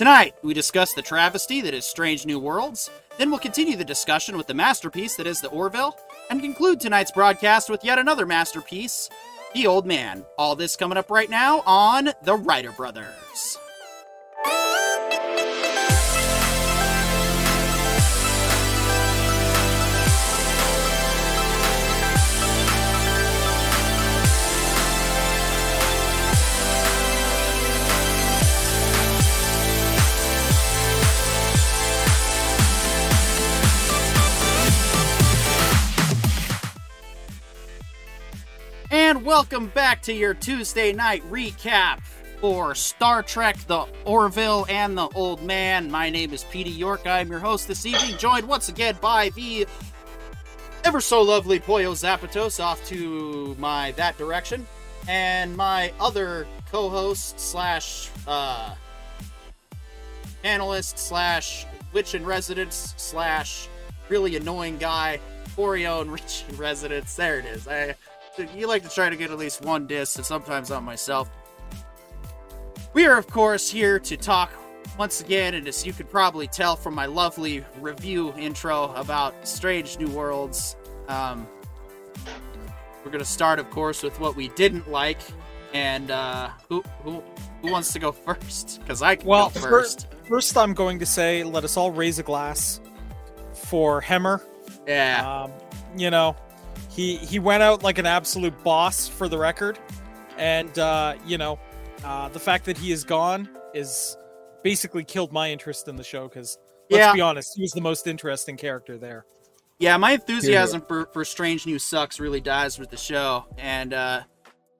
Tonight, we discuss the travesty that is Strange New Worlds, then we'll continue the discussion with the masterpiece that is the Orville, and conclude tonight's broadcast with yet another masterpiece, The Old Man. All this coming up right now on The Writer Brothers. Welcome back to your Tuesday night recap for Star Trek The Orville and the Old Man. My name is Petey York. I'm your host this evening, joined once again by the ever so lovely Pollo Zapatos off to my that direction, and my other co-host slash uh analyst slash witch in residence slash really annoying guy, Orion Rich in residence. There it is. I you like to try to get at least one disc, and sometimes on myself. We are, of course, here to talk once again, and as you could probably tell from my lovely review intro about Strange New Worlds, um, we're going to start, of course, with what we didn't like. And uh, who who who wants to go first? Because I can Well, go fir- first. first, I'm going to say let us all raise a glass for Hemmer. Yeah, Um, you know, he he went out like an absolute boss for the record, and uh, you know, uh, the fact that he is gone is basically killed my interest in the show because let's Yeah. be honest, he was the most interesting character there. yeah. My enthusiasm for for Strange New Sucks really dies with the show. And uh,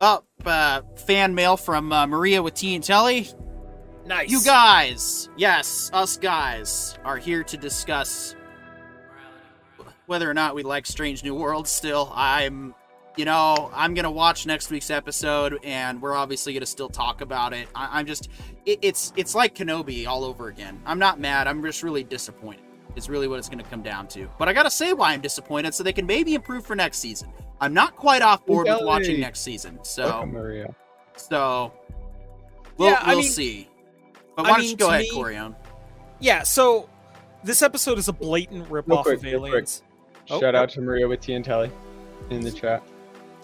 up uh, fan mail from uh, Maria with T and Telly. Nice, You guys, yes, us guys, are here to discuss whether or not we like Strange New Worlds still. I'm, you know, I'm going to watch next week's episode and we're obviously going to still talk about it. I, I'm just, it, it's it's like Kenobi all over again. I'm not mad. I'm just really disappointed. It's really what it's going to come down to. But I got to say why I'm disappointed so they can maybe improve for next season. I'm not quite off board with watching next season. So, Welcome, Maria. so we'll, Yeah, I we'll mean- see. But I why don't mean, you go ahead, me- Corion? Um. Yeah, so this episode is a blatant ripoff Real quick, of real quick. Aliens. Oh, Shout oh. out to Maria with T and Telly in the chat.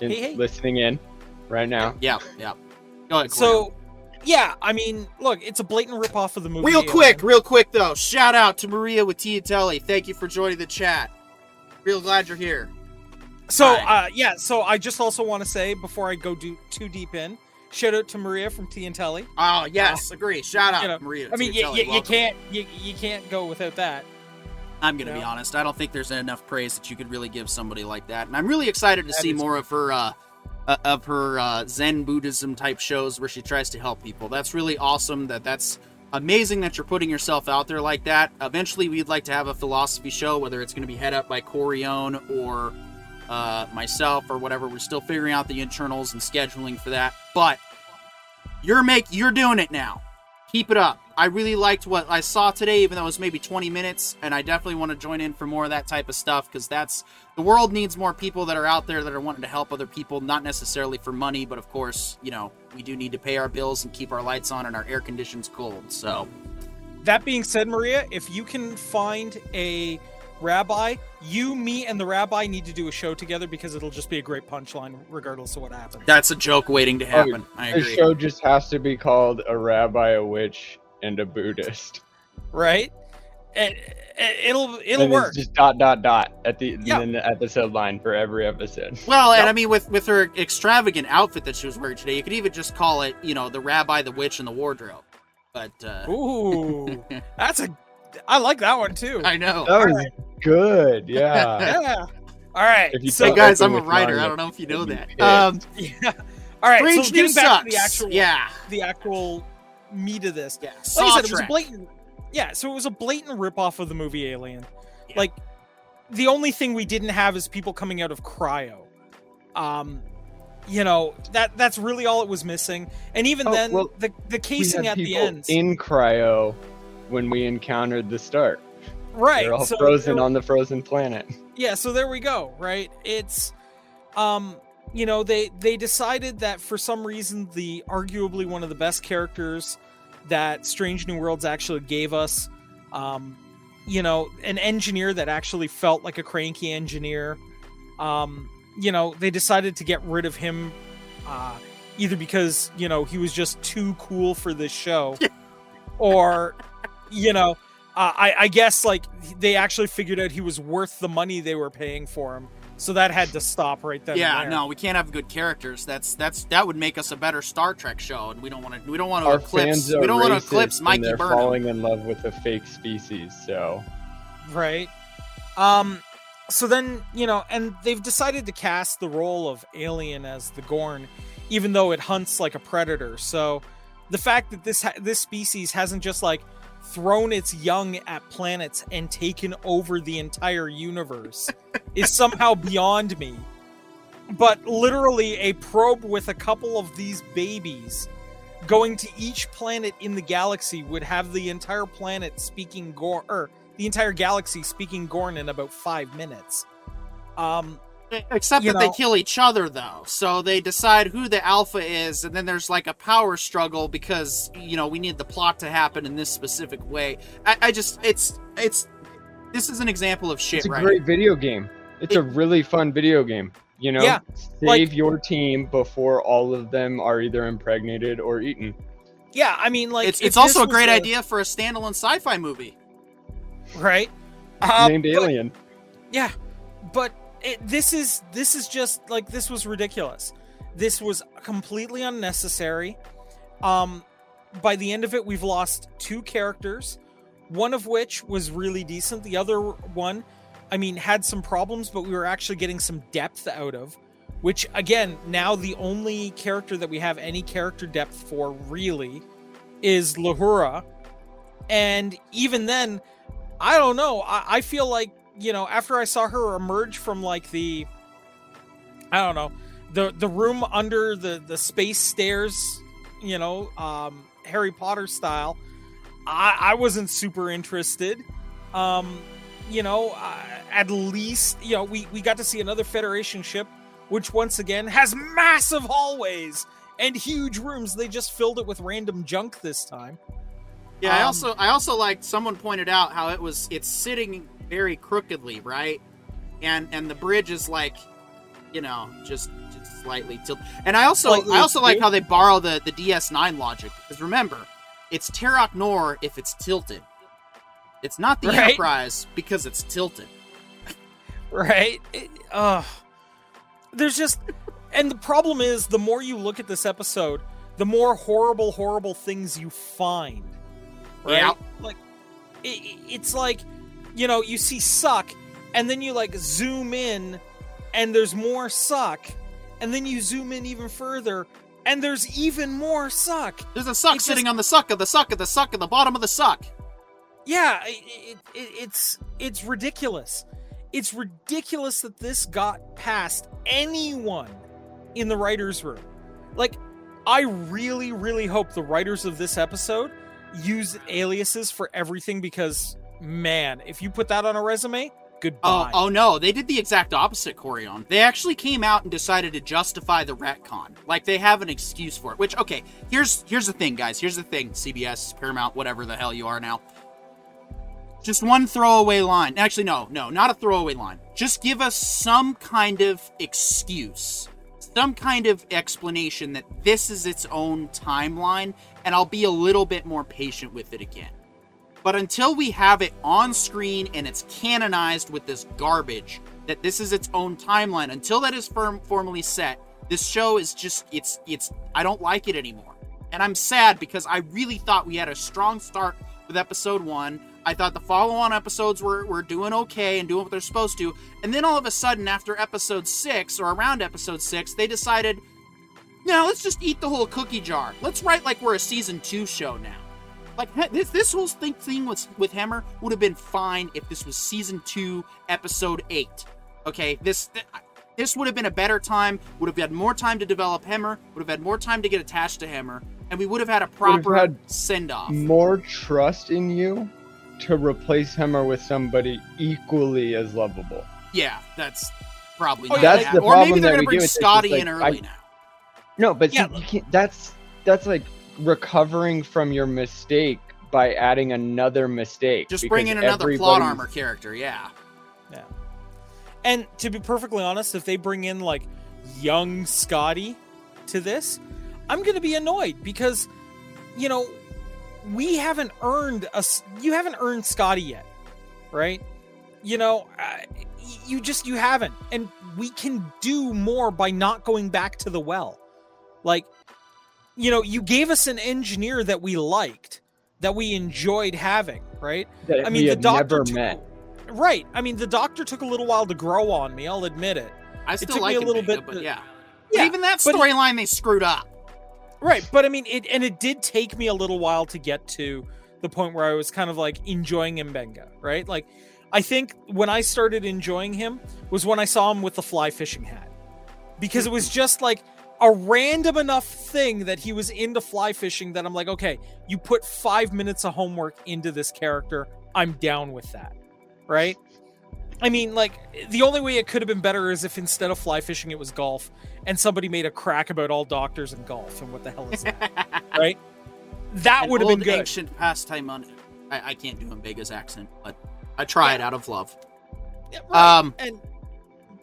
In, Hey, hey. Listening in right now. Yeah, yeah. Go ahead. So, yeah, I mean, look, it's a blatant ripoff of the movie. real Alien. quick, real quick though. Shout out to Maria with Tia Telly. Thank you for joining the chat. Real glad you're here. So, uh, yeah, so I just also want to say before I go do, too deep in, shout out to Maria from T and Telly. Oh yes, agree. Shout out you know, Maria. I mean, Tia you, you, you can't you, you can't go without that. I'm gonna be honest. I don't think there's enough praise that you could really give somebody like that, and I'm really excited to That see more of her. Uh, uh, of her uh, Zen Buddhism type shows where she tries to help people. That's really awesome. That that's amazing that you're putting yourself out there like that. Eventually, we'd like to have a philosophy show, whether it's going to be head up by Corione or uh, myself or whatever. We're still figuring out the internals and scheduling for that. But you're make you're doing it now. Keep it up. I really liked what I saw today, even though it was maybe 20 minutes, and I definitely want to join in for more of that type of stuff because that's the world needs more people that are out there that are wanting to help other people, not necessarily for money, but of course, you know, we do need to pay our bills and keep our lights on and our air conditions cold. So, That being said, Maria, if you can find a rabbi, you, me, and the rabbi need to do a show together because it'll just be a great punchline, regardless of what happens. that's a joke waiting to oh, happen. I The show just has to be called a rabbi, a witch, and a Buddhist. right? And it'll it'll and work. Just dot dot dot at the Yeah. in the episode line for every episode. Well, and I mean, with with her extravagant outfit that she was wearing today, you could even just call it, you know, the rabbi, the witch, and the wardrobe. But uh, Ooh, that's a. I like that one too. I know. That was good. Yeah. yeah. All right. If you so Hey guys, I'm a writer. mine, I don't know if you know that. Um, yeah. All right. Strange so New getting back to the actual yeah, the actual meat of this. yeah. Like I said, it was a blatant. Yeah. So it was a blatant ripoff of the movie Alien. Yeah. Like the only thing we didn't have is people coming out of cryo. Um. You know that that's really all it was missing, and even Oh, then, well, the the We casing had at the end, in cryo when we encountered the start. right? They're all so frozen there- on the frozen planet. yeah so there we go right it's um you know they they decided that for some reason the arguably one of the best characters that Strange New Worlds actually gave us. Um, you know, an engineer that actually felt like a cranky engineer. Um, you know, they decided to get rid of him uh, either because, you know, he was just too cool for this show or, you know, uh, I, I guess like they actually figured out he was worth the money they were paying for him. So that had to stop right then. Yeah, and there. no, we can't have good characters. That's that's that would make us a better Star Trek show, and we don't want to. We don't want to Our eclipse. fans are We don't want to eclipse and Mikey they're Burnham. falling in love with a fake species. So right um so then you know and they've decided to cast the role of alien as the gorn even though it hunts like a predator so the fact that this ha- this species hasn't just like thrown its young at planets and taken over the entire universe is somehow beyond me but literally a probe with a couple of these babies going to each planet in the galaxy would have the entire planet speaking Gorn, or the entire galaxy speaking Gorn in about five minutes. Um, Except you that they kill each other, though. So they decide who the alpha is, and then there's like a power struggle because you know we need the plot to happen in this specific way. I, I just, it's, it's, this is an example of shit, it's a right? great video game. It's a really fun video game. You know, Yeah, save like- your team before all of them are either impregnated or eaten. yeah, I mean, like it's it's also a great was idea for a standalone sci-fi movie. right? Uh, named but- Alien. Yeah, but it, this is this is just like this was ridiculous. This was completely unnecessary. Um, by the end of it, we've lost two characters, one of which was really decent. The other one, I mean, had some problems, but we were actually getting some depth out of. Which again, now the only character that we have any character depth for really is Lahura, and even then, I don't know. I, I feel like you know after I saw her emerge from like the, I don't know, the the room under the the space stairs, you know, um, Harry Potter style. I I wasn't super interested. Um, you know, uh, at least you know we we got to see another Federation ship, which once again has massive hallways and huge rooms. They just filled it with random junk this time. Yeah, I Um, also I also like someone pointed out how it was it's sitting very crookedly, right? And and the bridge is like, you know, just just slightly tilted. And I also Slightly I also like how they borrow the the DS9 logic because remember, it's Terok Nor if it's tilted. It's not the Right. Enterprise because it's tilted. right? It, uh, there's just, and the problem is, the more you look at this episode, the more horrible, horrible things you find. Right? Yeah. Like, it, it- it's like, you know, you see suck, and then you like zoom in, and there's more suck, and then you zoom in even further, and there's even more suck. There's a suck It sitting just- on the suck of the suck of the suck of the bottom of the suck. Yeah, it, it, it's it's ridiculous. It's ridiculous that this got past anyone in the writers' room. Like, I really, really hope the writers of this episode use aliases for everything because, man, if you put that on a resume, Oh, goodbye. oh no, they did the exact opposite, Corion. They actually came out and decided to justify the retcon. Like they have an excuse for it. Which, okay, here's here's the thing, guys. Here's the thing. CBS, Paramount, whatever the hell you are now. Just one throwaway line. Actually, no, no, not a throwaway line. Just give us some kind of excuse, some kind of explanation that this is its own timeline, and I'll be a little bit more patient with it again. But until we have it on screen and it's canonized with this garbage, that this is its own timeline, until that is firm, formally set, this show is just, it's, it's, I don't like it anymore. And I'm sad because I really thought we had a strong start with episode one. I thought the follow on episodes were, were doing okay and doing what they're supposed to. And then all of a sudden, after episode six or around episode six, they decided, no, let's just eat the whole cookie jar. Let's write like we're a season two show now. Like this, this whole thing, thing with with Hammer would have been fine if this was season two, episode eight. Okay, this th- this would have been a better time. Would have had more time to develop Hammer. Would have had more time to get attached to Hammer, and we would have had a proper had send off. More trust in you to replace Hammer with somebody equally as lovable. Yeah, that's probably Oh, not that's the Or maybe problem they're that gonna we bring do with this, Scotty is, in like, early I- now. No, but see, Yeah. you can't, that's that's like recovering from your mistake by adding another mistake. Just bring in another plot armor character. Yeah. Yeah. And to be perfectly honest, if they bring in like young Scotty to this, I'm going to be annoyed because, you know, we haven't earned a you haven't earned Scotty yet, right? You know, uh, you just you haven't, and we can do more by not going back to the well. Like, you know, you gave us an engineer that we liked, that we enjoyed having, right? that I mean, we the had doctor never took- met. Right. I mean, the doctor took a little while to grow on me. I'll admit it. I still took me like a little Omega, bit but to- yeah. Yeah, Even that storyline they screwed up. Right, but I mean, it and it did take me a little while to get to the point where I was kind of like enjoying Mbenga, right? Like, I think when I started enjoying him was when I saw him with the fly fishing hat, because it was just like a random enough thing that he was into fly fishing that I'm like, okay, you put five minutes of homework into this character, I'm down with that, right? I mean, like the only way it could have been better is if instead of fly fishing, it was golf, and somebody made a crack about all doctors and golf and what the hell is that, right? That would have been good. ancient pastime on I, I can't do Mbenga's accent, but I tried it out of love. Yeah, right. Um, and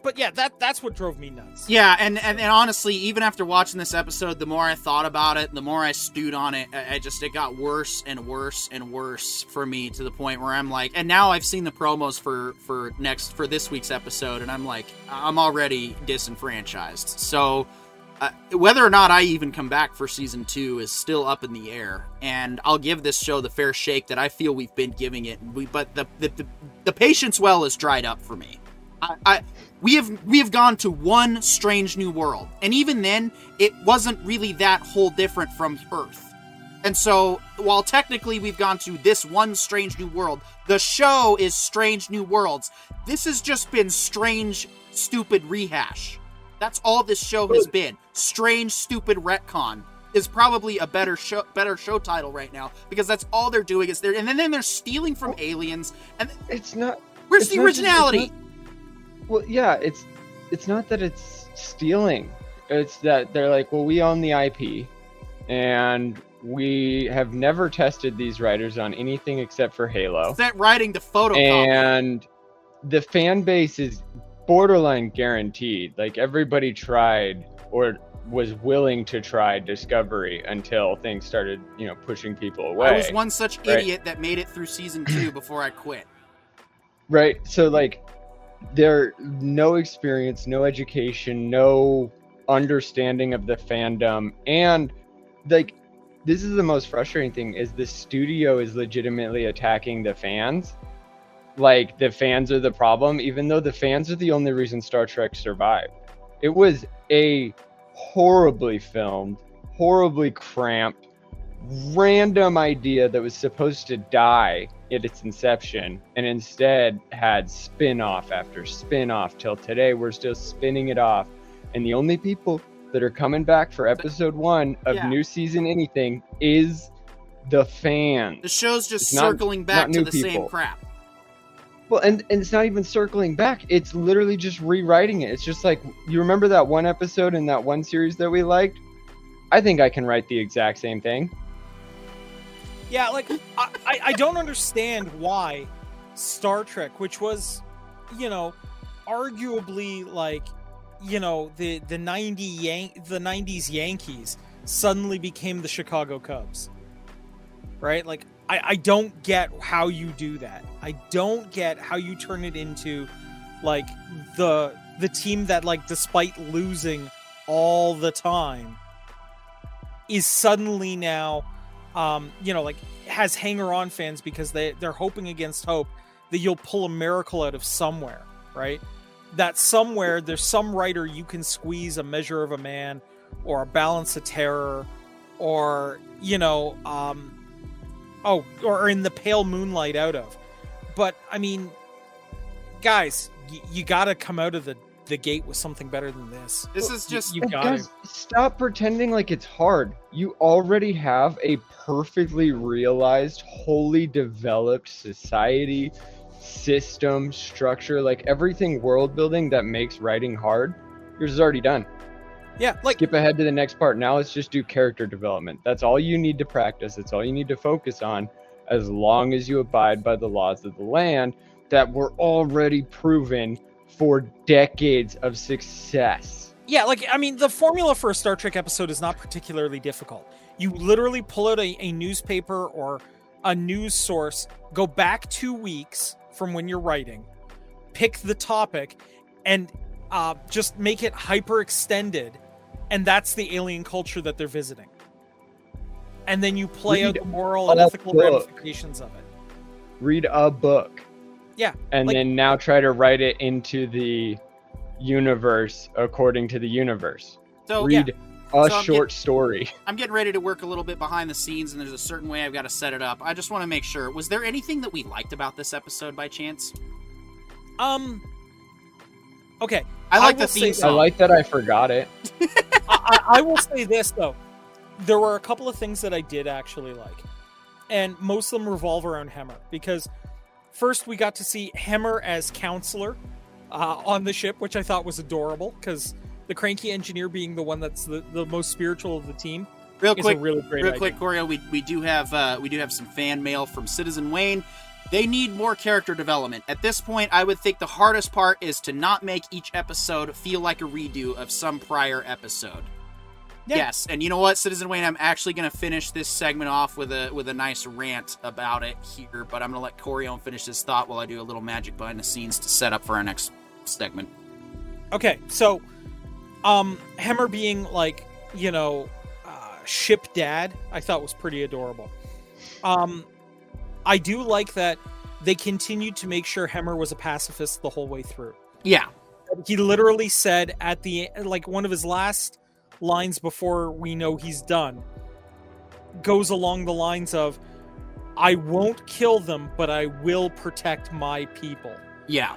but yeah, that that's what drove me nuts. Yeah, and, and and honestly, even after watching this episode, the more I thought about it, the more I stewed on it. I, just it got worse and worse and worse for me to the point where I'm like, and now I've seen the promos for for next for this week's episode, and I'm like, I'm already disenfranchised. So. Uh, whether or not I even come back for season two is still up in the air, and I'll give this show the fair shake that I feel we've been giving it. We, but the, the the the patience well is dried up for me. I we have we have gone to one strange new world and even then it wasn't really that whole different from earth. And so while technically we've gone to this one strange new world the show is strange new worlds. This has just been strange stupid rehash. That's all this show has been. Strange stupid retcon is probably a better show better show title right now because that's all they're doing is they're and then, then they're stealing from aliens and It's not. where's it's the originality? not- well, yeah, it's it's not that it's stealing. It's that they're like, well, we own the IP, and we have never tested these writers on anything except for Halo, That writing the photo and the fan base is borderline guaranteed. Like everybody tried or was willing to try Discovery until things started, you know, pushing people away. I was one such Right. idiot that made it through season two before I quit. Right. So like there no experience, no education, no understanding of the fandom and like this is the most frustrating thing is the studio is legitimately attacking the fans. Like the fans are the problem even though the fans are the only reason Star Trek survived. It was a horribly filmed, horribly cramped, random idea that was supposed to die at its inception and instead had spin-off after spin-off till today. We're still spinning it off. And the only people that are coming back for episode one of Yeah. new season anything is the fans. The show's just It's not- circling back not to the same crap. well and, and it's not even circling back. It's literally just rewriting it. It's just like you remember that one episode in that one series that we liked? I think i can write the exact same thing Yeah, like I, I, don't understand why Star Trek, which was, you know, arguably like, you know, the the ninety Yan- the nineties Yankees suddenly became the Chicago Cubs. Right? Like I, I don't get how you do that. I don't get how you turn it into like the the team that like despite losing all the time is suddenly now um, you know, like has hanger on fans because they they're hoping against hope that you'll pull a miracle out of somewhere, right? That somewhere there's some writer you can squeeze a measure of a man or a balance of terror or you know, um oh, or in the pale moonlight out of. But I mean, guys, y- you got to come out of the the gate was something better than this. This is just you And got to. guys, stop pretending like it's hard. You already have a perfectly realized, wholly developed society, system, structure, like everything world building that makes writing hard. Yours is already done. Yeah, like skip ahead to the next part. Now let's just do character development. That's all you need to practice. That's all you need to focus on as long as you abide by the laws of the land that were already proven for decades of success. Yeah, like I mean, the formula for a Star Trek episode is not particularly difficult. You literally pull out a, a newspaper or a news source, go back two weeks from when you're writing, pick the topic, and uh, just make it hyper extended, and that's the alien culture that they're visiting. And then you play Read out the moral and ethical book. ramifications of it. Read a book. Yeah, And like- then now try to write it into the universe according to the universe. So Read a So I'm short story. I'm getting ready to work a little bit behind the scenes, and there's a certain way I've got to set it up. I just want to make sure. Was there anything that we liked about this episode by chance? Um. Okay, I like the theme that- I like that I forgot it. I, I I will say this though, there were a couple of things that I did actually like, and most of them revolve around Hammer because first we got to see Hemmer as counselor uh, on the ship, which I thought was adorable because the cranky engineer being the one that's the, the most spiritual of the team Real is quick, a really great real idea. quick, Corio, we, we do have uh, we do have some fan mail from Citizen Wayne. They need more character development. At this point, I would think the hardest part is to not make each episode feel like a redo of some prior episode. Yeah. Yes, and you know what, Citizen Wayne, I'm actually going to finish this segment off with a with a nice rant about it here, but I'm going to let Corion finish his thought while I do a little magic behind the scenes to set up for our next segment. Okay, so um Hemmer being like, you know, uh, ship dad, I thought was pretty adorable. Um I do like that they continued to make sure Hemmer was a pacifist the whole way through. Yeah, He literally said at the like one of his last lines before we know he's done goes along the lines of I won't kill them, but I will protect my people yeah.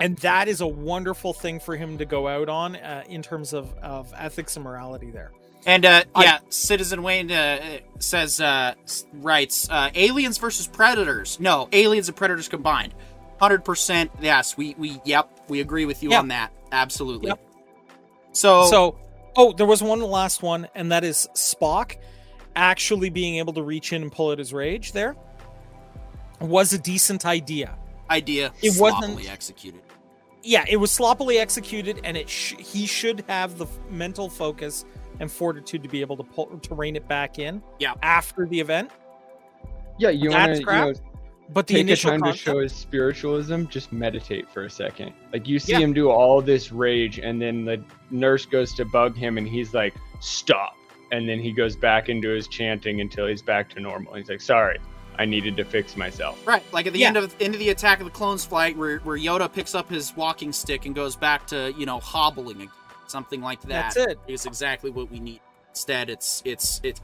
and that is a wonderful thing for him to go out on uh, in terms of, of ethics and morality there And uh, I- yeah, Citizen Wayne uh, says uh, writes uh, aliens versus predators. No, aliens and predators combined. Hundred percent. Yes, we we yep we agree with you Yeah. on that. Absolutely. Yep. So, so oh there was one last one and that is spock actually being able to reach in and pull out his rage there was a decent idea idea it sloppily wasn't- executed. yeah it was sloppily executed and it sh- he should have the f- mental focus and fortitude to be able to pull to rein it back in Yeah. after the event Yeah, you want That's to you crap. know, but the take a initial time to show his spiritualism. Just meditate for a second. Like you see Yeah. him do all this rage, and then the nurse goes to bug him, and he's like, "Stop!" And then he goes back into his chanting until he's back to normal. He's like, "Sorry, I needed to fix myself." Right, like at the Yeah. end of end of the Attack of the Clones flight, where where Yoda picks up his walking stick and goes back to you know hobbling again, something like that. that's it is exactly what we need. Instead, it's it's it's.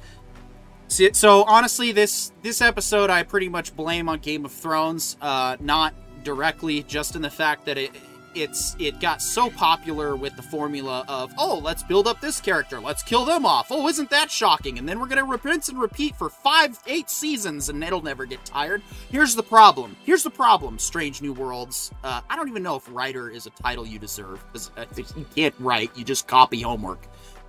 So honestly, this this episode I pretty much blame on Game of Thrones, uh, not directly, just in the fact that it it's it got so popular with the formula of oh let's build up this character, let's kill them off. Oh, isn't that shocking? And then we're gonna rinse and repeat for five eight seasons, and it'll never get tired. Here's the problem. Here's the problem. Strange New Worlds. Uh, I don't even know if writer is a title you deserve because you can't write. You just copy homework.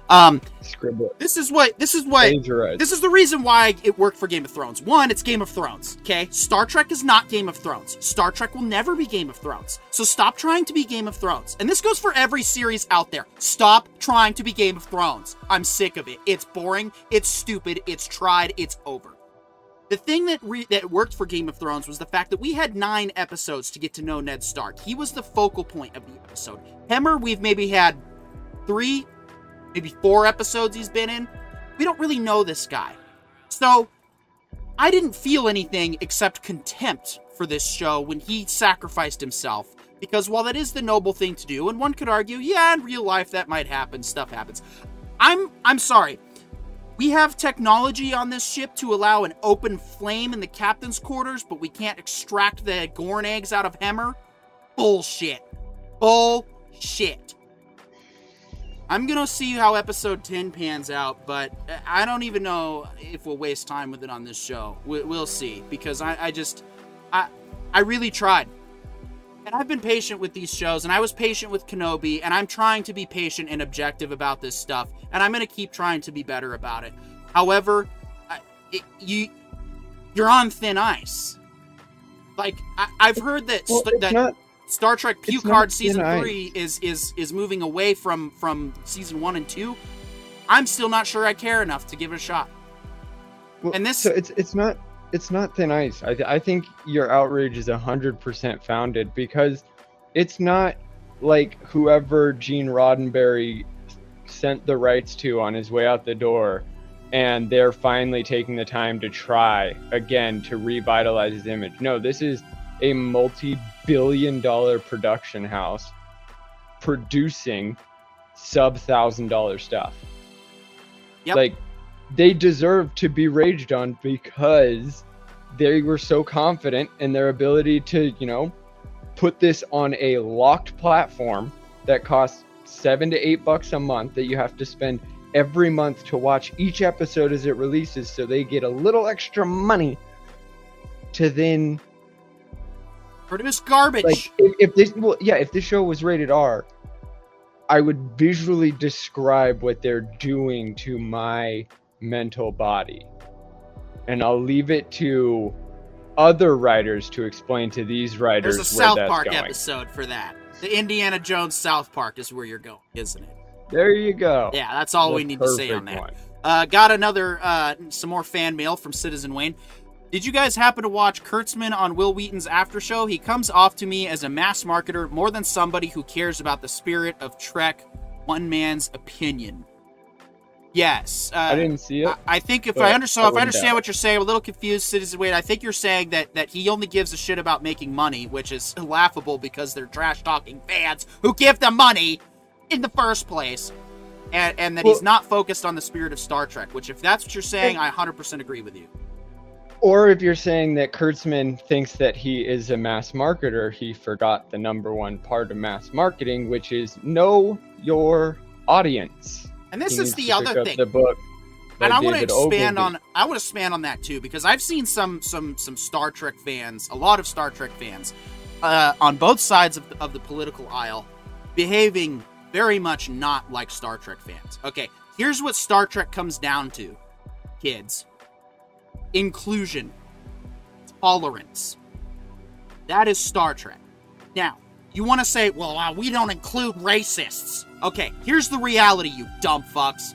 Um, Scribble. this is what this is what Plagiarize. this is the reason why it worked for Game of Thrones. One, it's Game of Thrones, okay? Star Trek is not Game of Thrones. Star Trek will never be Game of Thrones. So stop trying to be Game of Thrones. And this goes for every series out there. Stop trying to be Game of Thrones. I'm sick of it. It's boring, it's stupid, it's tried, it's over. The thing that re- that worked for Game of Thrones was the fact that we had nine episodes to get to know Ned Stark. He was the focal point of the episode. Hemmer, we've maybe had three, maybe four episodes he's been in. We don't really know this guy. So, I didn't feel anything except contempt for this show when he sacrificed himself. Because while that is the noble thing to do, and one could argue, yeah, in real life that might happen, stuff happens. I'm I'm sorry. We have technology on this ship to allow an open flame in the captain's quarters, but we can't extract the Gorn eggs out of Hemmer? Bullshit. Bullshit. I'm gonna see how episode 10 pans out, but I don't even know if we'll waste time with it on this show. We- We'll see, because I, I just, I, I really tried. And I've been patient with these shows, and I was patient with Kenobi, and I'm trying to be patient and objective about this stuff, and I'm going to keep trying to be better about it. However, I, it, you you're on thin ice. Like I, have heard that well, st- that not, Star Trek Picard season three is is is moving away from from season one and two. I'm still not sure I care enough to give it a shot. Well, and this so it's it's not it's not thin ice. I, th- I think your outrage is 100% founded because it's not like whoever Gene Roddenberry sent the rights to on his way out the door and they're finally taking the time to try again to revitalize his image. No, this is a multi billion dollar production house producing sub thousand dollar stuff. Yep. Like they deserve to be raged on because they were so confident in their ability to, you know, put this on a locked platform that costs seven to eight bucks a month that you have to spend every month to watch each episode as it releases so they get a little extra money to then produce garbage. Like if, if this well yeah, if this show was rated R, I would visually describe what they're doing to my mental body. And I'll leave it to other writers to explain to these writers There's a where South that's Park going. episode for that. The Indiana Jones South Park is where you're going, isn't it? There you go. Yeah, that's all The we need to say on that. one. Uh, got another uh, some more fan mail from Citizen Wayne. Did you guys happen to watch Kurtzman on Wil Wheaton's after show? He comes off to me as a mass marketer more than somebody who cares about the spirit of Trek, one man's opinion. Yes, uh, I didn't see it. I, I think if I if I understand what you're saying, I'm a little confused, Citizen Wayne. I think you're saying that that he only gives a shit about making money, which is laughable because they're trash talking fans who give them money in the first place, and and that he's not focused on the spirit of Star Trek. Which, if that's what you're saying, I 100% agree with you. Or if you're saying that Kurtzman thinks that he is a mass marketer, he forgot the number one part of mass marketing, which is know your audience. And this He is the other thing. The book and I want to expand Ogilvy. on I want to expand on that too because I've seen some some some Star Trek fans, a lot of Star Trek fans, uh, on both sides of the, of the political aisle, behaving very much not like Star Trek fans. Okay, here's what Star Trek comes down to, kids: inclusion, tolerance. That is Star Trek. Now, you want to say, well, uh, we don't include racists. Okay, here's the reality, you dumb fucks.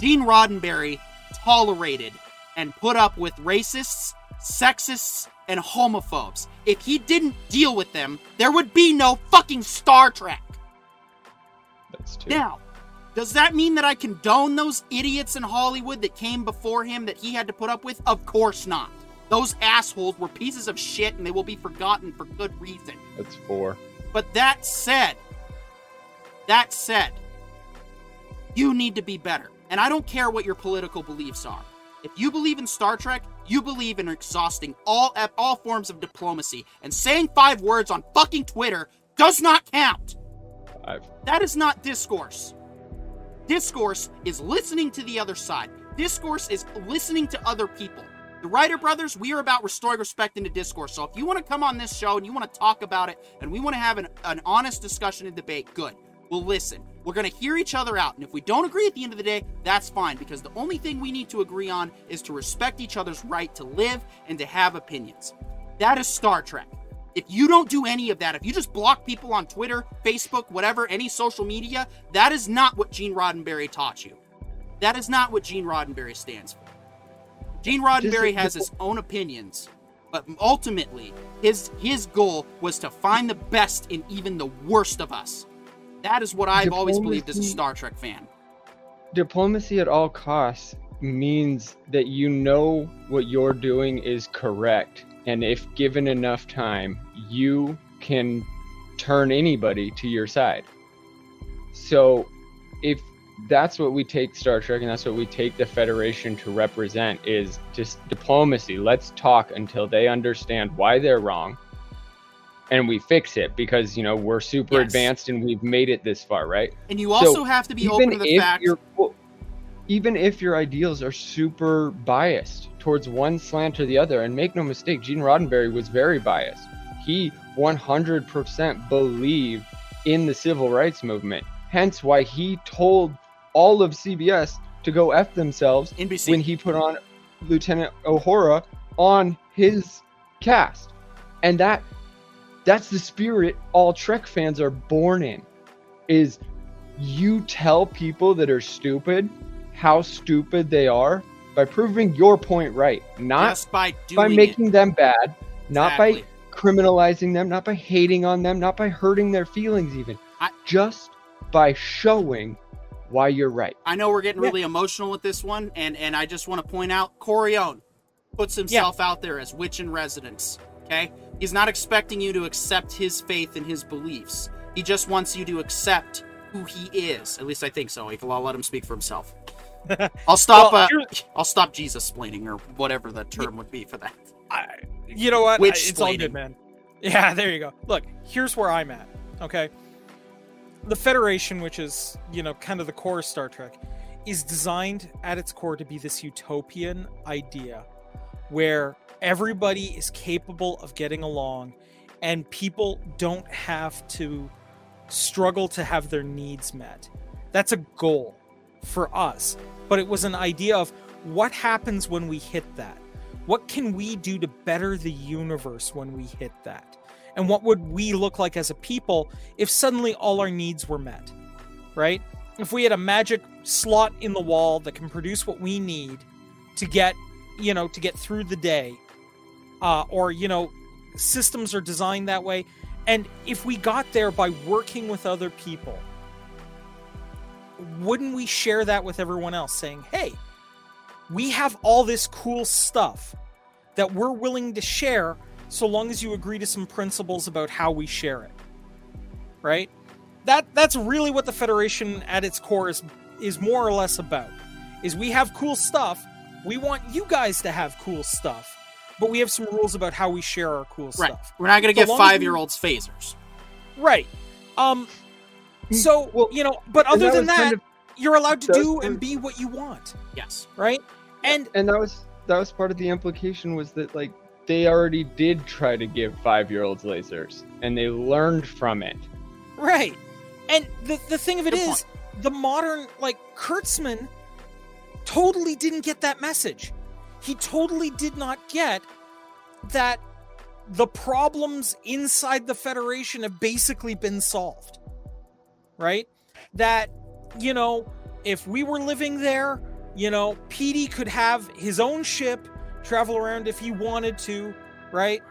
Gene Roddenberry tolerated and put up with racists, sexists, and homophobes. If he didn't deal with them, there would be no fucking Star Trek. That's. Now, does that mean that I condone those idiots in Hollywood that came before him that he had to put up with? Of course not. Those assholes were pieces of shit and they will be forgotten for good reason. That's four. But that said, that said, you need to be better. And I don't care what your political beliefs are. If you believe in Star Trek, you believe in exhausting all all forms of diplomacy. And saying five words on fucking Twitter does not count. Five. That is not discourse. Discourse is listening to the other side. Discourse is listening to other people. The Writer Brothers, we are about restoring respect into discourse. So if you want to come on this show and you want to talk about it and we want to have an, an honest discussion and debate, good. We'll listen. We're going to hear each other out. And if we don't agree at the end of the day, that's fine because the only thing we need to agree on is to respect each other's right to live and to have opinions. That is Star Trek. If you don't do any of that, if you just block people on Twitter, Facebook, whatever, any social media, that is not what Gene Roddenberry taught you. That is not what Gene Roddenberry stands for. Gene Roddenberry has his own opinions, but ultimately, his his goal was to find the best in even the worst of us. That is what I've always believed as a Star Trek fan. Diplomacy at all costs means that you know what you're doing is correct. And if given enough time, you can turn anybody to your side. So if that's what we take Star Trek and that's what we take the Federation to represent is just diplomacy. Let's talk until they understand why they're wrong and we fix it because you know we're super Yes. advanced and we've made it this far, right? And you So, also have to be open to the fact your even if your ideals are super biased towards one slant or the other, and make no mistake, Gene Roddenberry was very biased. He 100% believed in the civil rights movement. Hence why he told all of CBS to go F themselves NBC. when he put on Lieutenant Uhura on his cast. And that that's the spirit all Trek fans are born in. Is you tell people that are stupid how stupid they are by proving your point right, not just by doing by it. making them bad, not by criminalizing them, not by hating on them, not by hurting their feelings even. I- just by showing why you're right. I know we're getting Yeah. really emotional with this one, and and I just want to point out Corione puts himself out there as witch in residence. Okay, he's not expecting you to accept his faith and his beliefs. He just wants you to accept who he is. At least I think so. I'll let him speak for himself. I'll stop. Well, uh, I'll stop Jesus splaining or whatever the term would be for that. I, you know what? I- it's all good, man. Yeah, there you go. Look, here's where I'm at. Okay, the Federation, which is you know kind of the core of Star Trek, is designed at its core to be this utopian idea where everybody is capable of getting along, and people don't have to struggle to have their needs met. That's a goal for us, but it was an idea of what happens when we hit that. What can we do to better the universe when we hit that? And what would we look like as a people if suddenly all our needs were met? Right? If we had a magic slot in the wall that can produce what we need to get, you know, to get through the day, uh, or, you know, systems are designed that way. And if we got there by working with other people, wouldn't we share that with everyone else saying, hey, we have all this cool stuff that we're willing to share so long as you agree to some principles about how we share it. Right? That that's really what the federation at its core is is more or less about is we have cool stuff. We want you guys to have cool stuff but we have some rules about how we share our cool Right. stuff. We're not going to So give long as we- five year olds phasers. right. Um Mm. so Well, you know but And other than that kind of- you're allowed to do the- and be what you want Yes. right and and that was that was part of the implication was that like they already did try to give five year olds lasers and they learned from it. Right. And the the thing of it Good is, the modern like Kurtzman totally didn't get that message. He totally did not get that the problems inside the Federation have basically been solved. Right? That, you know, if we were living there, you know, Petey could have his own ship, travel around if he wanted to, right?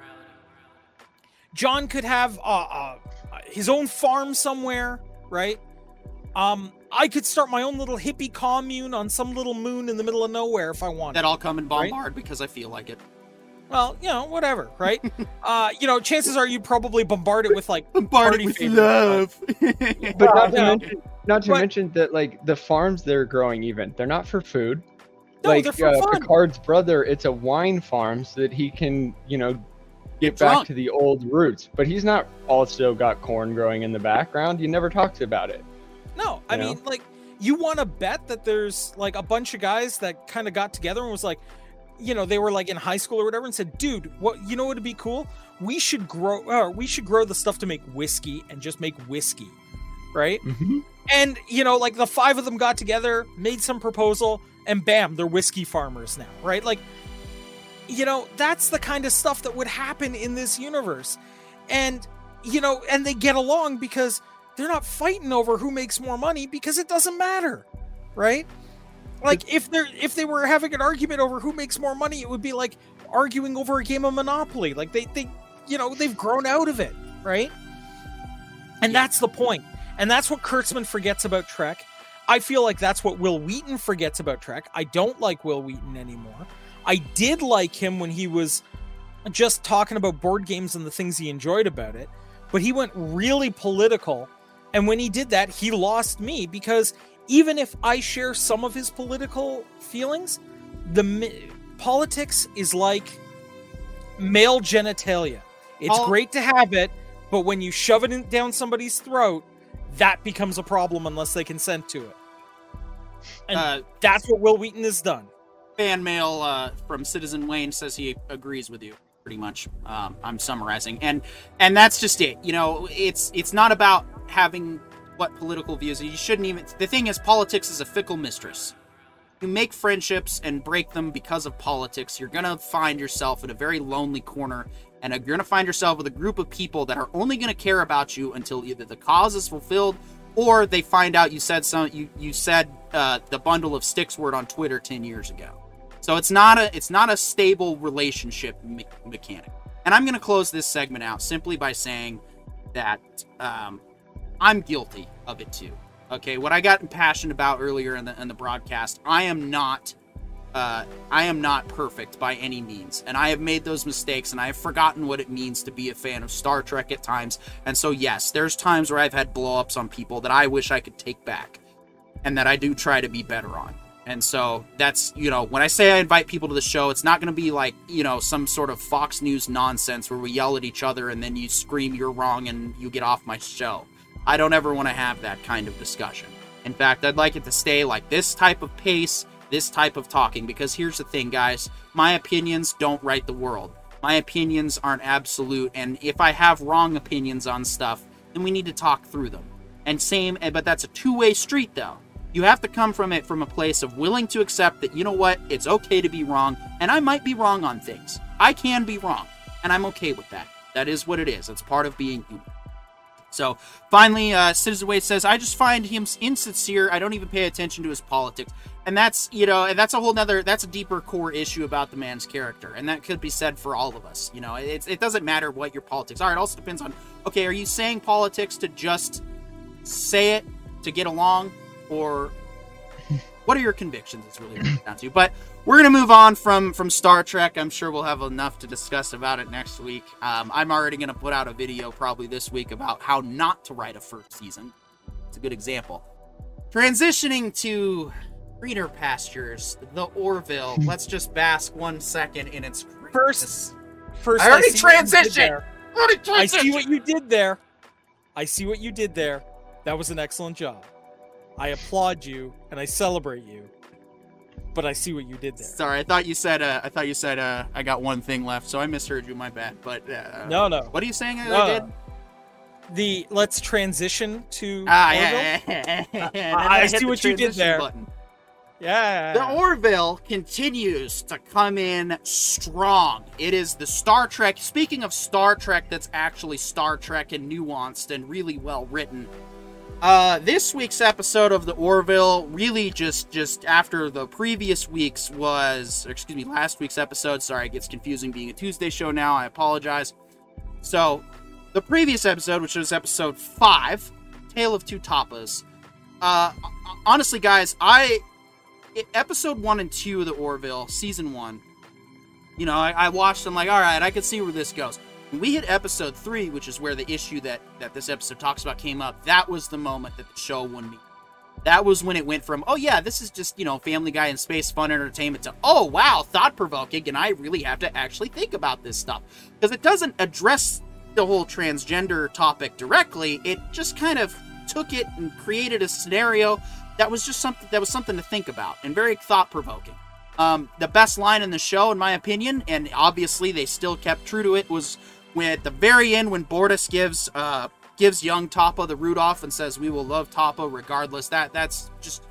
John could have uh, uh, his own farm somewhere, right? Um, I could start my own little hippie commune on some little moon in the middle of nowhere if I wanted. That I'll come and Right? bombard because I feel like it. Well, you know, whatever, right? uh, you know, chances are you'd probably bombard it with like Bombard Party it with favor. love. But Well, not to mention not to But- mention that like the farms they're growing even, they're not for food. No, like they're for uh, fun. Picard's brother, it's a wine farm so that he can, you know, get Get back drunk. to the old roots. But he's not also got corn growing in the background. He never talks about it. No, I know? mean, like, you want to bet that there's like a bunch of guys that kind of got together and was like, you know, they were like in high school or whatever, and said, "Dude, what? You know what would be cool? We should grow. Uh, we should grow the stuff to make whiskey and just make whiskey, right? And you know, like the five of them got together, made some proposal, and bam, they're whiskey farmers now, right? Like, you know, that's the kind of stuff that would happen in this universe, and you know, and they get along because they're not fighting over who makes more money because it doesn't matter, right? Like if they're if they were having an argument over who makes more money, it would be like arguing over a game of Monopoly. Like they they you know they've grown out of it, right? And Yeah. that's the point. And that's what Kurtzman forgets about Trek. I feel like that's what Wil Wheaton forgets about Trek. I don't like Wil Wheaton anymore. I did like him when he was just talking about board games and the things he enjoyed about it, but he went really political. And when he did that, he lost me because even if I share some of his political feelings, the mi- politics is like male genitalia. It's All- great to have it, but when you shove it in, down somebody's throat, that becomes a problem unless they consent to it. And Uh, that's what Wil Wheaton has done. fan mail uh, from Citizen Wayne says he agrees with you. pretty much. Um, I'm summarizing, and and that's just it. You know, it's it's not about having what political views. You shouldn't even. The thing is, politics is a fickle mistress. You make friendships and break them because of politics. You're gonna find yourself in a very lonely corner, and you're gonna find yourself with a group of people that are only gonna care about you until either the cause is fulfilled or they find out you said some you you said uh, the bundle of sticks word on Twitter ten years ago. So it's not a it's not a stable relationship me- mechanic. And I'm going to close this segment out simply by saying that um, I'm guilty of it too. Okay, what I got impassioned about earlier in the in the broadcast, I am not uh, I am not perfect by any means, and I have made those mistakes, and I have forgotten what it means to be a fan of Star Trek at times. And so, yes, there's times where I've had blowups on people that I wish I could take back, and that I do try to be better on. And so that's you know when I say I invite people to the show, it's not going to be like you know some sort of Fox News nonsense where we yell at each other and then you scream you're wrong and you get off my show. I don't ever want to have that kind of discussion. In fact, I'd like it to stay like this type of pace this type of talking because here's the thing, guys my opinions don't write the world. My opinions aren't absolute, and if I have wrong opinions on stuff, then we need to talk through them. And same, eh, but that's a two way street though. You have to come from it from a place of willing to accept that, you know what, it's okay to be wrong, and I might be wrong on things. I can be wrong, and I'm okay with that. That is what it is. It's part of being human. So finally, uh, Citizen Wade says, I just find him insincere. I don't even pay attention to his politics. And that's you know and that's a whole nother that's a deeper core issue about the man's character. And that could be said for all of us you know. It, it doesn't matter what your politics are. It also depends on okay are you saying politics to just say it to get along? Or what are your convictions it's really down to. But we're gonna move on from from star trek i'm sure we'll have enough to discuss about it next week um, i'm already gonna put out a video probably this week about how not to write a first season it's a good example transitioning to greener pastures, the Orville. Let's just bask one second in its first. First, I already transitioned. I see what you did there. I see what you did there. That was an excellent job. I applaud you and I celebrate you. But I see what you did there. Sorry, I thought you said. Uh, I thought you said. Uh, I got one thing left, so I misheard you. My bad. But uh, no, no. What are you saying? I, no, I did. The let's transition to. Ah, yeah, yeah, yeah. I, I see what you did there. Button. Yeah. The Orville continues to come in strong. It is the Star Trek. Speaking of Star Trek, that's actually Star Trek and nuanced and really well written. Uh, this week's episode of the Orville really just just after the previous week's was excuse me last week's episode. Sorry, it gets confusing being a Tuesday show now. I apologize. So, the previous episode, which was episode five, Tale of Two Topas. Uh, honestly, guys, I episode one and two of the Orville, season one, you know, I, I watched them like, all right, I can see where this goes. When we hit episode three, which is where the issue that that this episode talks about came up, that was the moment that the show won me. That was when it went from, oh yeah, this is just you know Family Guy and space fun entertainment to, oh wow, thought provoking, and I really have to actually think about this stuff because it doesn't address the whole transgender topic directly. It just kind of took it and created a scenario that was just something that was something to think about and very thought provoking. Um, the best line in the show, in my opinion, and obviously they still kept true to it, was when at the very end when Bortus gives uh, gives young Topa the Rudolph and says, "We will love Topa regardless." That that's just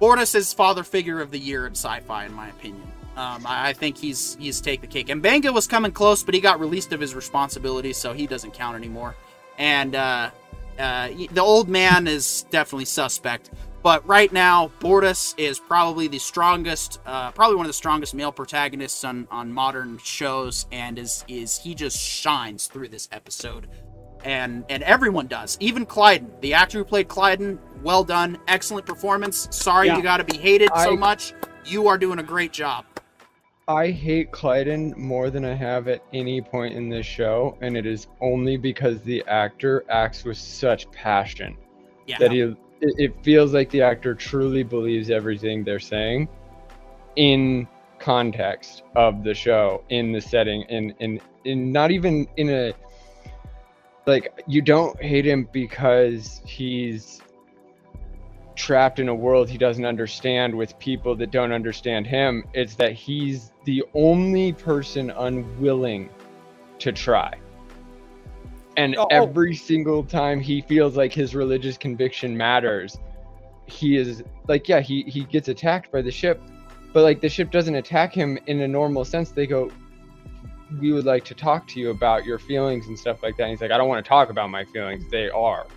Bortus is father figure of the year in sci-fi, in my opinion. Um, I, I, think he's he's take the cake. And M'Benga was coming close, but he got released of his responsibilities, so he doesn't count anymore. And uh, uh, the old man is definitely suspect. But right now, Bortus is probably the strongest, uh, probably one of the strongest male protagonists on, on modern shows, and is is he just shines through this episode, and and everyone does, even Klyden, the actor who played Klyden. Well done, excellent performance. Sorry yeah. you got to be hated I, so much. You are doing a great job. I hate Klyden more than I have at any point in this show, and it is only because the actor acts with such passion yeah. that he it, feels like the actor truly believes everything they're saying in context of the show in the setting and in, in not even in a like you don't hate him because he's trapped in a world he doesn't understand with people that don't understand him. It's that he's the only person unwilling to try. And Oh, oh. every single time he feels like his religious conviction matters, he is like, yeah, he, he gets attacked by the ship, but like the ship doesn't attack him in a normal sense. They go, We would like to talk to you about your feelings and stuff like that. And he's like, I don't want to talk about my feelings. They are.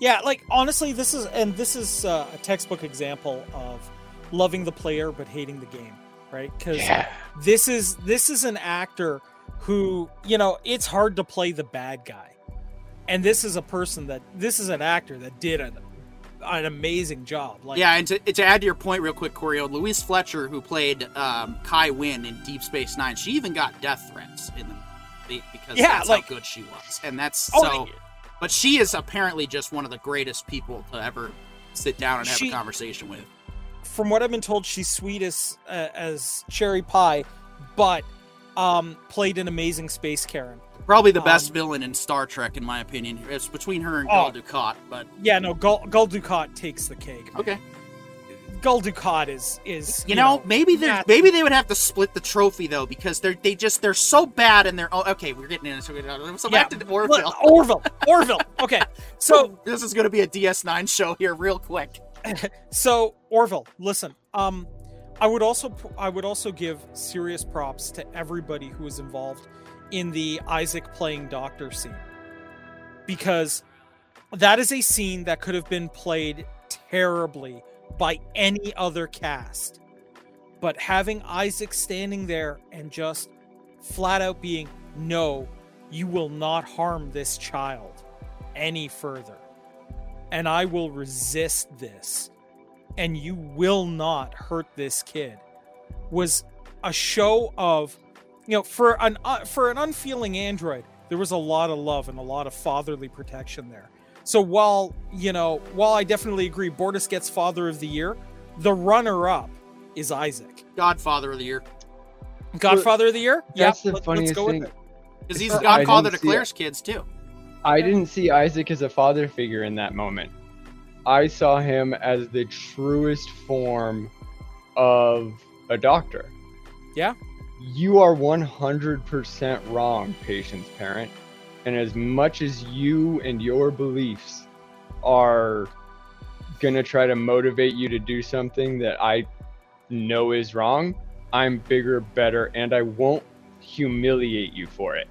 Yeah, like honestly, this is and this is uh, a textbook example of loving the player but hating the game, right? Because this is this is an actor who you know it's hard to play the bad guy, and this is a person that this is an actor that did an an amazing job. Like, Yeah, and to, to add to your point real quick, Corio, Louise Fletcher, who played um, Kai Wynn in Deep Space Nine, she even got death threats in the be- because Yeah, that's like- how good she was, and that's Oh, so. But she is apparently just one of the greatest people to ever sit down and have She- a conversation with. from what I've been told, she's sweet as uh, as cherry pie, but um, played an amazing space Karen. Probably the best Um, villain in Star Trek, in my opinion. It's between her and Oh. Gul Dukat, but Yeah, no, Gul, Gul Dukat takes the cake. man. okay. Gul Dukat is is You, know, maybe they yeah. maybe they would have to split the trophy though because they're they just they're so bad and they're oh, okay. We're getting into it. So Yeah, back to Orville. Orville, Orville. Okay, so this is going to be a DS9 show here, real quick. so Orville, listen. Um, I would also I would also give serious props to everybody who was involved in the Isaac playing doctor scene because that is a scene that could have been played terribly by any other cast. But having Isaac standing there and just flat out being, no, you will not harm this child any further. And I will resist this. And you will not hurt this kid. Was a show of, you know, for an uh, for an unfeeling android, there was a lot of love and a lot of fatherly protection there. So while you know, while I definitely agree, Bortus gets Father of the Year, the runner-up is Isaac, Godfather of the year Godfather of the Year. That's yeah, the let- funniest let's go with thing. it. because he's Godfather to didn't see Claire's kids too. I didn't see Isaac as a father figure in that moment. I saw him as the truest form of a doctor. Yeah. You are 100% wrong, patient's parent. And as much as you and your beliefs are going to try to motivate you to do something that I know is wrong, I'm bigger, better, and I won't humiliate you for it.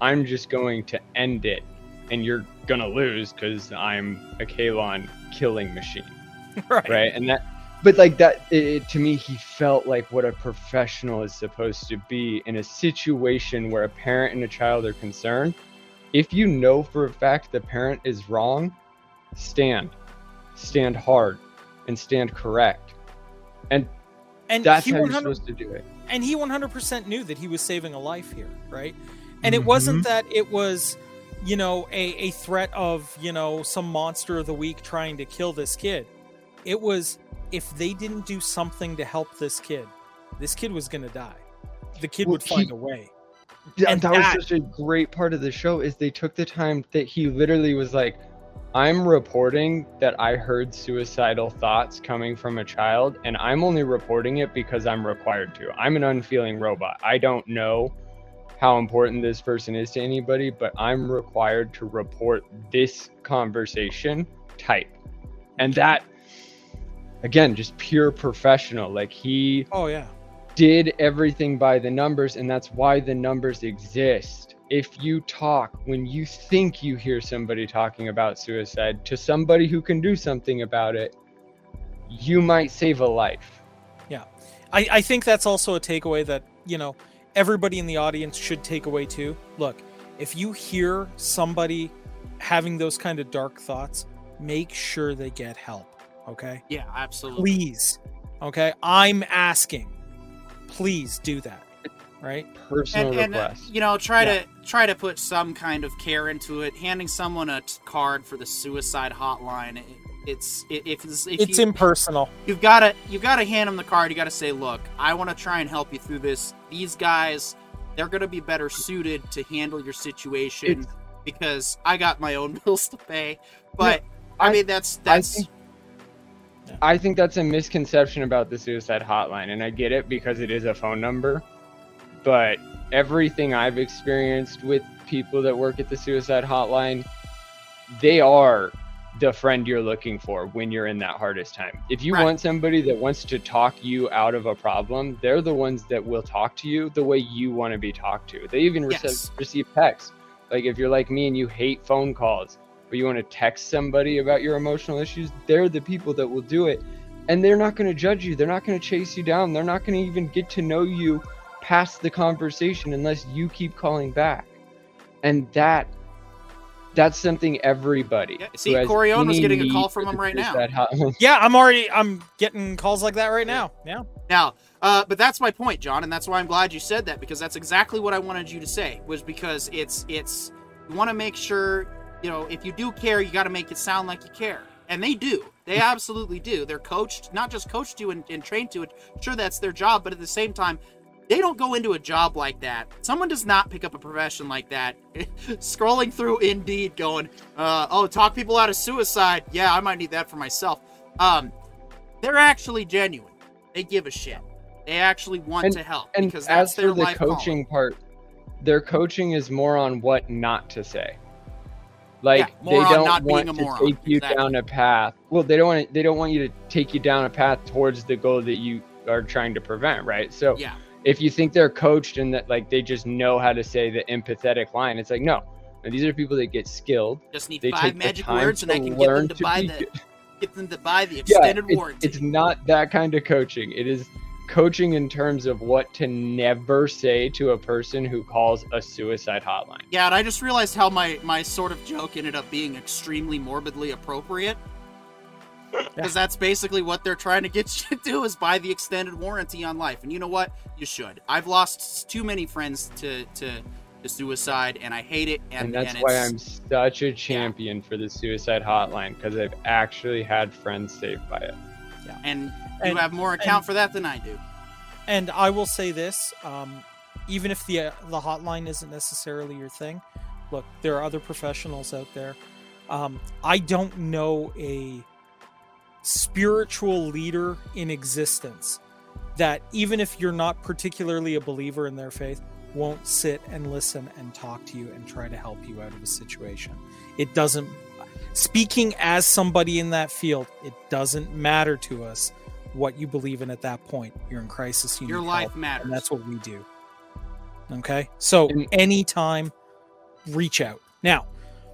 I'm just going to end it and you're gonna lose because I'm a Kaylon killing machine, right. right? And that, but like that, it, to me, he felt like what a professional is supposed to be in a situation where a parent and a child are concerned. If you know for a fact the parent is wrong, stand, stand hard, and stand correct. And And that's how you're supposed to do it. and he 100% knew that he was saving a life here right and it mm-hmm. wasn't that it was you know a, a threat of you know some monster of the week trying to kill this kid. It was if they didn't do something to help this kid this kid was going to die. The kid Well, would find he- a way. Yeah, And that, that- was such a great part of the show is they took the time that he literally was like i'm reporting that i heard suicidal thoughts coming from a child and i'm only reporting it because i'm required to. I'm an unfeeling robot. I don't know how important this person is to anybody but i'm required to report this conversation type. And that again just pure professional. Like he oh yeah. did everything by the numbers and that's why the numbers exist. If you talk when you think you hear somebody talking about suicide to somebody who can do something about it you might save a life. Yeah. I, I think that's also a takeaway that you know everybody in the audience should take away too. Look if you hear somebody having those kind of dark thoughts make sure they get help okay? Yeah, absolutely. please okay? I'm asking. Please do that right? Personal and, and uh, you know try Yeah. to try to put some kind of care into it. Handing someone a t- card for the suicide hotline it, it's it, if, it's- if it's you, impersonal. you've got to you've got to hand them the card. You got to say look i want to try and help you through this. These guys they're going to be better suited to handle your situation It's- because i got my own bills to pay. But I, I- mean, that's I that's think- I think that's a misconception about the suicide hotline, and I get it because it is a phone number. But everything I've experienced with people that work at the suicide hotline, they are the friend you're looking for when you're in that hardest time. If you Right. want somebody that wants to talk you out of a problem, they're the ones that will talk to you the way you want to be talked to. They even Yes. receive texts. Like if you're like me and you hate phone calls, but you want to text somebody about your emotional issues, they're the people that will do it. And they're not going to judge you. They're not going to chase you down. They're not going to even get to know you past the conversation unless you keep calling back. And that that's something everybody. Yeah, see, has Corione was getting a call from him right now. Yeah, I'm already I'm getting calls like that right now. Yeah. Now, uh, but that's my point, John, and that's why I'm glad you said that because that's exactly what I wanted you to say. Was because it's it's you want to make sure you know if you do care, you got to make it sound like you care, and they do. They absolutely do. They're coached, not just coached to and, and trained to it. Sure, that's their job, but at the same time, they don't go into a job like that. Someone does not pick up a profession like that, scrolling through Indeed, going, uh, "Oh, talk people out of suicide." Yeah, I might need that for myself. Um, they're actually genuine. They give a shit. They actually want And- to help and because that's as their for the life calling. coaching part, their coaching is more on what not to say. Like Yeah, they don't not being want a to moron, take you exactly. down a path. Well, they don't want they don't want you to take you down a path towards the goal that you are trying to prevent, right? So Yeah, if you think they're coached and that like they just know how to say the empathetic line, it's like no. No, These are people that get skilled. just need They five magic words, and I can get them to to buy the good. get them to buy the Yeah, extended it's, warranty. it's not that kind of coaching. It is coaching in terms of what to never say to a person who calls a suicide hotline. Yeah, and I just realized how my my sort of joke ended up being extremely morbidly appropriate. Because that's basically what they're trying to get you to do is buy the extended warranty on life. And you know what? You should. I've lost too many friends to to, to suicide, and I hate it. And, And, that's and why I'm such a champion for the suicide hotline because I've actually had friends saved by it. Yeah. and you And- have more account and- for that than I do. And I will say this: um, even if the uh, the hotline isn't necessarily your thing, look, there are other professionals out there. Um, I don't know a spiritual leader in existence that, even if you're not particularly a believer in their faith, won't sit and listen and talk to you and try to help you out of a situation. It doesn't. Speaking as somebody in that field, it doesn't matter to us what you believe in at that point. You're in crisis. You Your need life help, matters. and that's what we do. Okay, so And- anytime, reach out. Now,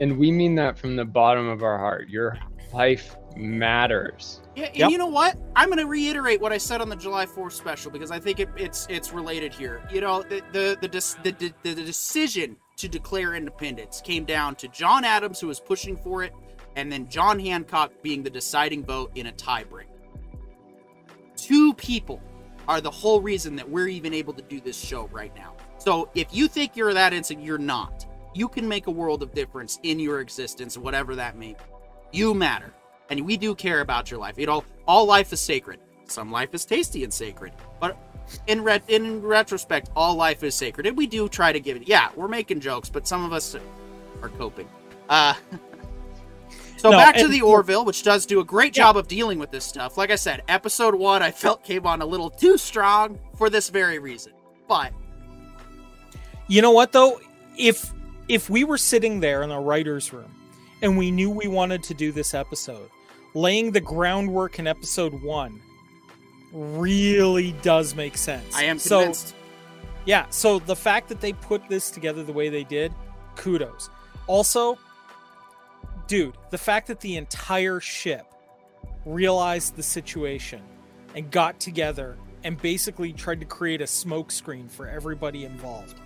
And we mean that from the bottom of our heart. Your life matters. Yeah, and Yep. you know what? I'm going to reiterate what I said on the July 4th special because I think it, it's it's related here. You know, the the the, dis- the the the decision to declare independence came down to John Adams, who was pushing for it, and then John Hancock being the deciding vote in a tiebreak. Two people are the whole reason that we're even able to do this show right now. So if you think you're that instant, you're not. You can make a world of difference in your existence, whatever that may be. You matter and we do care about your life. You know, all life is sacred. Some life is tasty and sacred, but in ret- in retrospect, all life is sacred, and we do try to give it. Yeah, we're making jokes, but some of us are coping. Uh, so No, back to the Orville, which does do a great job of dealing with this stuff. Like I said, episode one, I felt came on a little too strong for this very reason, but You know what though? If if we were sitting there in a writer's room and we knew we wanted to do this episode, laying the groundwork in episode one really does make sense. I am So yeah, so the fact that they put this together the way they did, kudos. Also, dude, the fact that the entire ship realized the situation and got together and basically tried to create a smokescreen for everybody involved.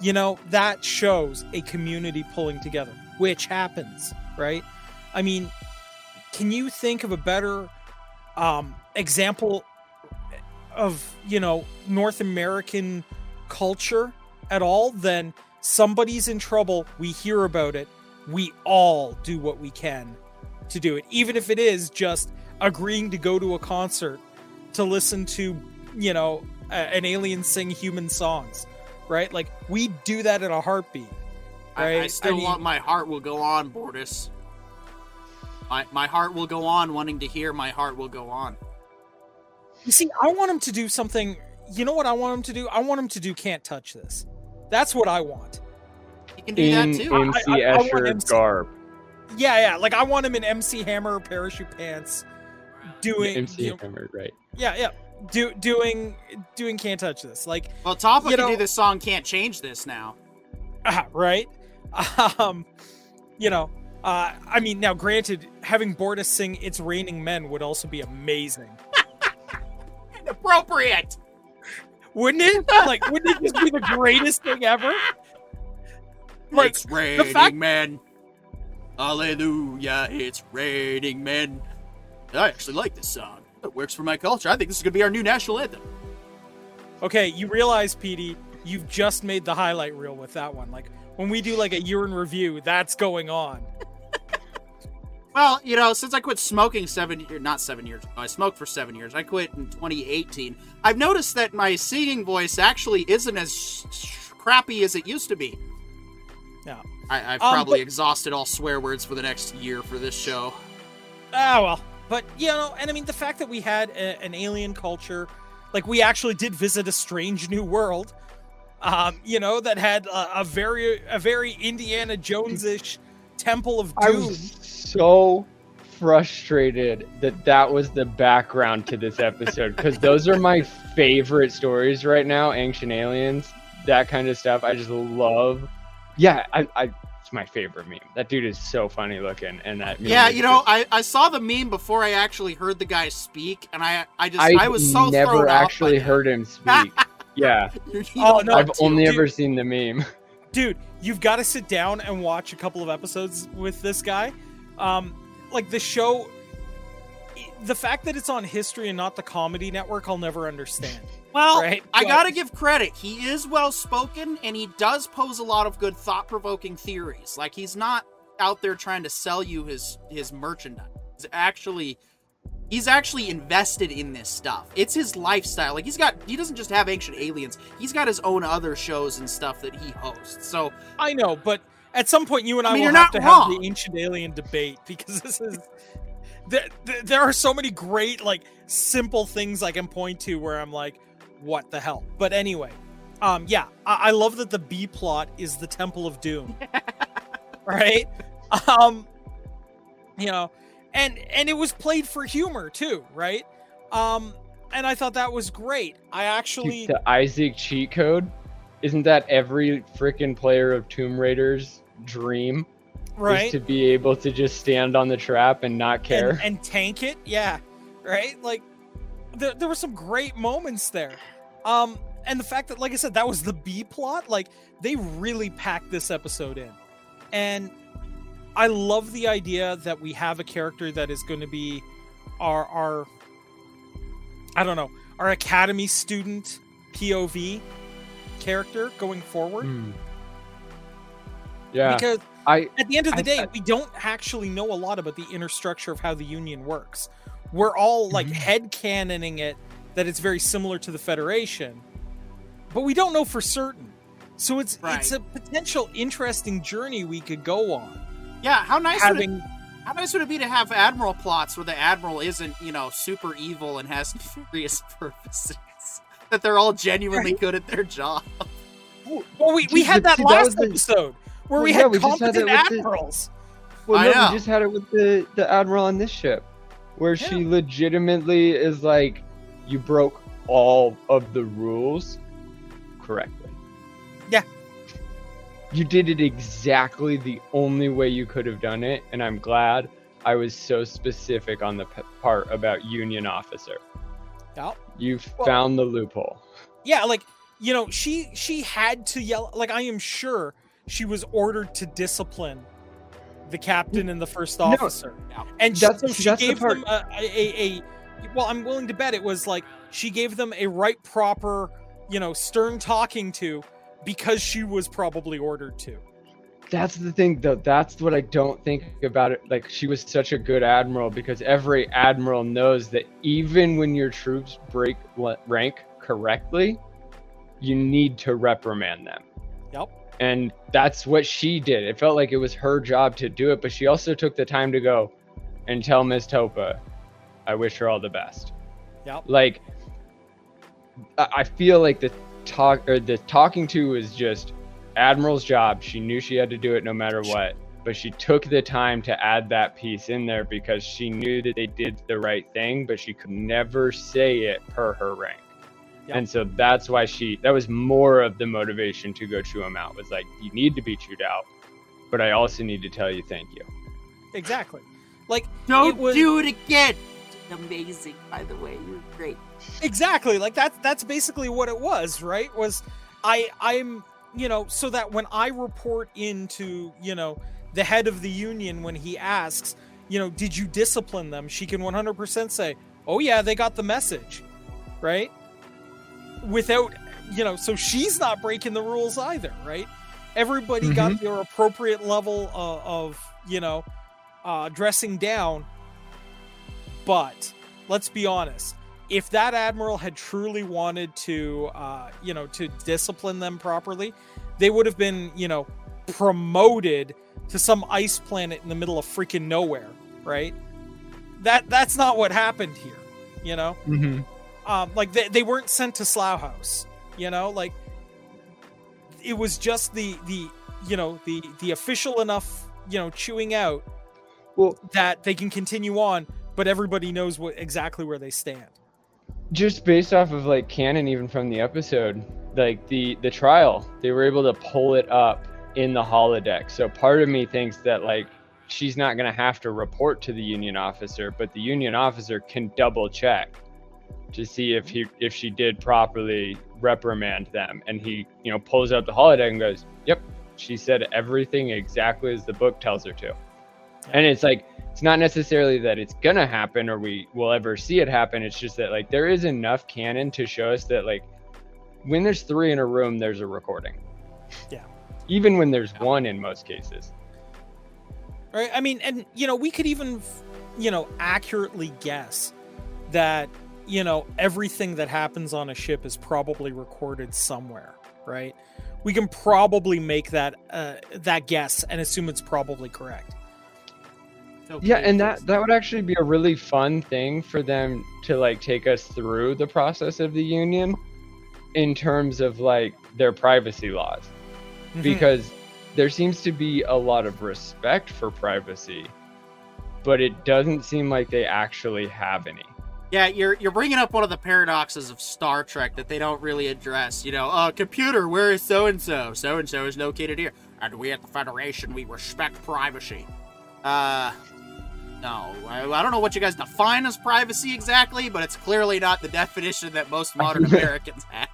You know, that shows a community pulling together, which happens, right? I mean, can you think of a better um, example of, you know, North American culture at all than somebody's in trouble, we hear about it, we all do what we can to do it, even if it is just agreeing to go to a concert to listen to, you know, a- an alien sing human songs, right? Like we do that in a heartbeat. I, I still I mean- want my heart will go on, Bortus. My my heart will go on, wanting to hear. My heart will go on. You see, I want him to do something. You know what I want him to do? I want him to do "Can't Touch This." That's what I want. He can do In that too. MC I- I- I Escher MC garb. Yeah, yeah. Like I want him in MC Hammer parachute pants, doing. MC you know- Hammer, right? yeah, yeah. Do doing doing "Can't Touch This." Like well, Topa you can know- do this song. Can't change this now. Ah, right? Um, you know, uh, I mean, now granted, having Bortus sing "It's Raining Men" would also be amazing, Inappropriate. wouldn't it? Like, wouldn't it just be the greatest thing ever? Like, it's raining fact- men. Hallelujah! It's raining men. I actually like this song. It works for my culture. I think this is gonna be our new national anthem. okay, you realize, Petey, you've just made the highlight reel with that one. Like, when we do like a year in review, that's going on. Well, you know, since I quit smoking seven years, not seven years I smoked for seven years. I quit in 2018. I've noticed that my singing voice actually isn't as sh- sh- crappy as it used to be. Yeah. I, I've Um, probably but- exhausted all swear words for the next year for this show. Ah, well. But, you know, and I mean, the fact that we had a, an alien culture, like, we actually did visit a strange new world, um, you know, that had a, a very, a very Indiana Jones ish Temple of Doom. I was so frustrated that that was the background to this episode because those are my favorite stories right now. Ancient aliens, that kind of stuff. I just love. Yeah, I, I it's my favorite meme. That dude is so funny looking, and that meme Yeah, you know, just- I, I saw the meme before I actually heard the guy speak, and I I just I, I was so never thrown off by actually heard him speak. yeah, Oh, no, I've to. only dude. ever seen the meme. dude you've got to sit down and watch a couple of episodes with this guy um like the show the fact that it's on history and not the comedy network i'll never understand Well, right? I But- gotta give credit. He is well spoken, and he does pose a lot of good, thought provoking theories. Like he's not out there trying to sell you his his merchandise. He's actually he's actually invested in this stuff. It's his lifestyle. Like he's got he doesn't just have ancient aliens. He's got his own other shows and stuff that he hosts. So i know but at some point you and i, I mean, will have to have the ancient alien debate because this is there, there- there are so many great like simple things i can point to where i'm like what the hell but anyway um yeah i, I love that the b plot is the temple of doom right um you know and and it was played for humor too right um and i thought that was great i actually the Isaac cheat code. Isn't that every freaking player of Tomb Raider's dream? Right to be able to just stand on the trap and not care. and, and tank it yeah right like there, there were some great moments there um and the fact that like i said that was the b plot like they really packed this episode in and i love the idea that we have a character that is going to be our our i don't know our academy student pov character going forward Hmm. Yeah, because I at the end of the I- day, I- we don't actually know a lot about the inner structure of how the union works. We're all like Mhm. head cannoning it that it's very similar to the Federation, but we don't know for certain. So it's it's a potential interesting journey we could go on. Yeah, how nice would it, how nice would it be to have admiral plots where the admiral isn't you know super evil and has nefarious purposes? That they're all genuinely good at their job. well, we, we had that see, that last the- episode where Well, we yeah, had we just had it competent the- admirals. well, I no, know. we just had it with the the admiral on this ship, where she legitimately is like, you broke all of the rules correctly. Yeah. You did it exactly the only way you could have done it, and I'm glad I was so specific on the p- part about union officer. Yeah. You Well- found the loophole. yeah like you know she she had to yell like i am sure she was ordered to discipline the captain and the first officer Yeah. and she, That's- so she the gave part- them a, a, a, a well i'm willing to bet it was like she gave them a right proper you know stern talking to because she was probably ordered to That's the thing, though. That's what I don't think about it. Like, she was such a good admiral because every admiral knows that even when your troops break rank correctly, you need to reprimand them. Yep. And that's what she did. It felt like it was her job to do it, but she also took the time to go, and tell Miss Topa I wish her all the best. Yep. Like I I feel like the talk or the talking to was just Admiral's job. She knew she had to do it no matter what, but she took the time to add that piece in there because she knew that they did the right thing, but she could never say it per her rank. Yep. And so that's why she that was more of the motivation to go chew him out was like you need to be chewed out, but I also need to tell you thank you. Exactly. Like Don't It was- do it again. Amazing, by the way. You're great. exactly. Like that's that's basically what it was right? Was i i'm you know so that when i report into you know the head of the union when he asks you know did you discipline them? she can 100% say oh yeah they got the message right? Without you know so she's not breaking the rules either right? Everybody got their appropriate level of, of you know uh dressing down but let's be honest if that admiral had truly wanted to uh, you know to discipline them properly they would have been you know promoted to some ice planet in the middle of freaking nowhere right? That that's not what happened here you know? Mm-hmm. um, like they, they weren't sent to Slough House, you know, like it was just the the you know the the official enough you know chewing out Well, that they can continue on, but everybody knows what exactly where they stand. just based off of like canon even from the episode like the the trial they were able to pull it up in the holodeck. So part of me thinks that like she's not going to have to report to the union officer but the union officer can double check to see if he if she did properly reprimand them. And he you know pulls up the holodeck and goes yep she said everything exactly as the book tells her to. And it's like it's not necessarily that it's gonna happen or we will ever see it happen. It's just that like there is enough canon to show us that like when there's three in a room there's a recording. Yeah. even when there's one in most cases. Right? I mean and you know we could even you know accurately guess that you know everything that happens on a ship is probably recorded somewhere right? We can probably make that uh, that guess and assume it's probably correct yeah and that that would actually be a really fun thing for them to like take us through the process of the union in terms of like their privacy laws Mhm. because there seems to be a lot of respect for privacy but it doesn't seem like they actually have any Yeah, you're you're bringing up one of the paradoxes of Star Trek that they don't really address. You know, uh, computer, where is so and so? So and so is located here, and we at the Federation we respect privacy. Uh, no, I, I don't know what you guys define as privacy exactly, but it's clearly not the definition that most modern Americans have.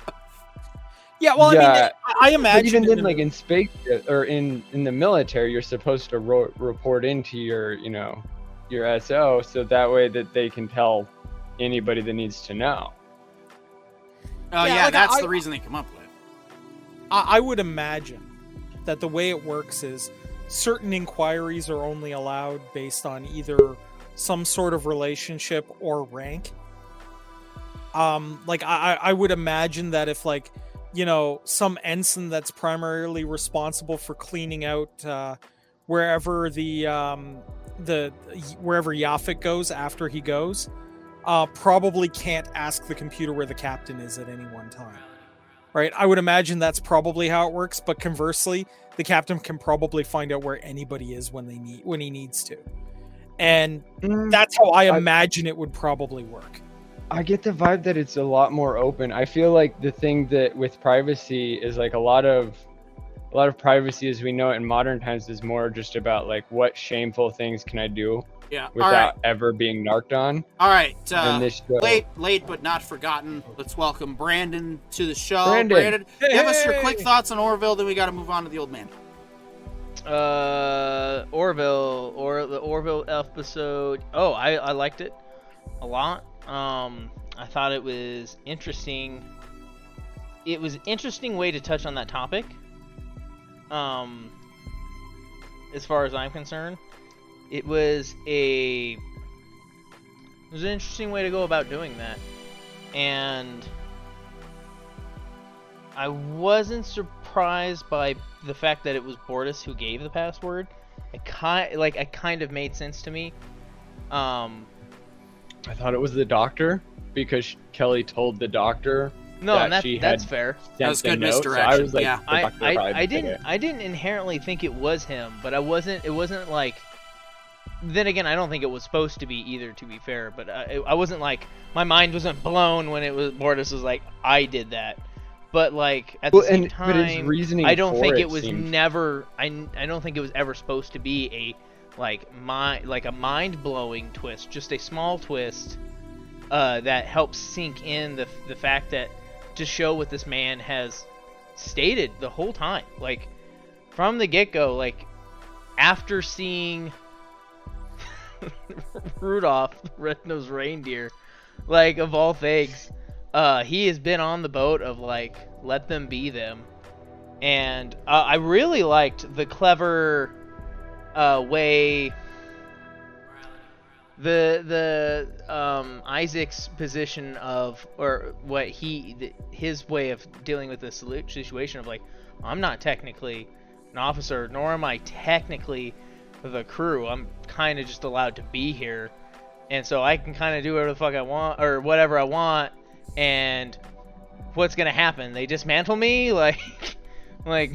yeah well i mean Yeah. i, I But imagine even in then, the- like in space uh, or in in the military, you're supposed to ro- report into your, you know, your SO, so that way that they can tell anybody that needs to know. Oh Yeah, yeah, like, that's I- the reason they come up with. I, I would imagine that the way it works is certain inquiries are only allowed based on either some sort of relationship or rank. Um, like I, I would imagine that if like you know some ensign that's primarily responsible for cleaning out uh, wherever the um, the wherever Yaphit goes after he goes, uh, probably can't ask the computer where the captain is at any one time right? I would imagine that's probably how it works. But conversely, the captain can probably find out where anybody is when they need when he needs to, and mm, that's how I I- imagine it would probably work. I get the vibe that it's a lot more open. I feel like the thing that with privacy is like a lot of a lot of privacy as we know it in modern times is more just about like what shameful things can I do Yeah. Without right. ever being narked on. All right. Uh, and this show, late, late but not forgotten. Let's welcome Brandon to the show. Brandon. give us your quick thoughts on Orville, then we got to move on to the old man. Uh, Orville or the Orville episode. Oh, I I liked it a lot. Um, I thought it was interesting. It was interesting way to touch on that topic. Um, as far as I'm concerned, it was a it was an interesting way to go about doing that, and I wasn't surprised by the fact that it was Bortus who gave the password. It kind like it kind of made sense to me. Um, I thought it was the doctor because Kelly told the doctor no, That and that, she that's fair. sent was good note, so I was like, yeah. I, I, I did didn't. I didn't inherently think it was him, but I wasn't. It wasn't like. Then again, I don't think it was supposed to be either. To be fair, but I, I wasn't like my mind wasn't blown when it was Bortus was like I did that, but like at the Well, same and time, but his reasoning I don't think it it was seemed- never. I, I don't think it was ever supposed to be a like mind like a mind blowing twist. Just a small twist uh, that helps sink in the the fact that to show what this man has stated the whole time, like from the get go, like after seeing Rudolph, the red-nosed reindeer, like of all things, uh, he has been on the boat of like let them be them, and uh, I really liked the clever uh, way the the um, Isaac's position of or what he th- his way of dealing with the situation of like I'm not technically an officer nor am I technically the crew I'm kind of just allowed to be here and so I can kind of do whatever the fuck I want or whatever I want and what's gonna happen they dismantle me like like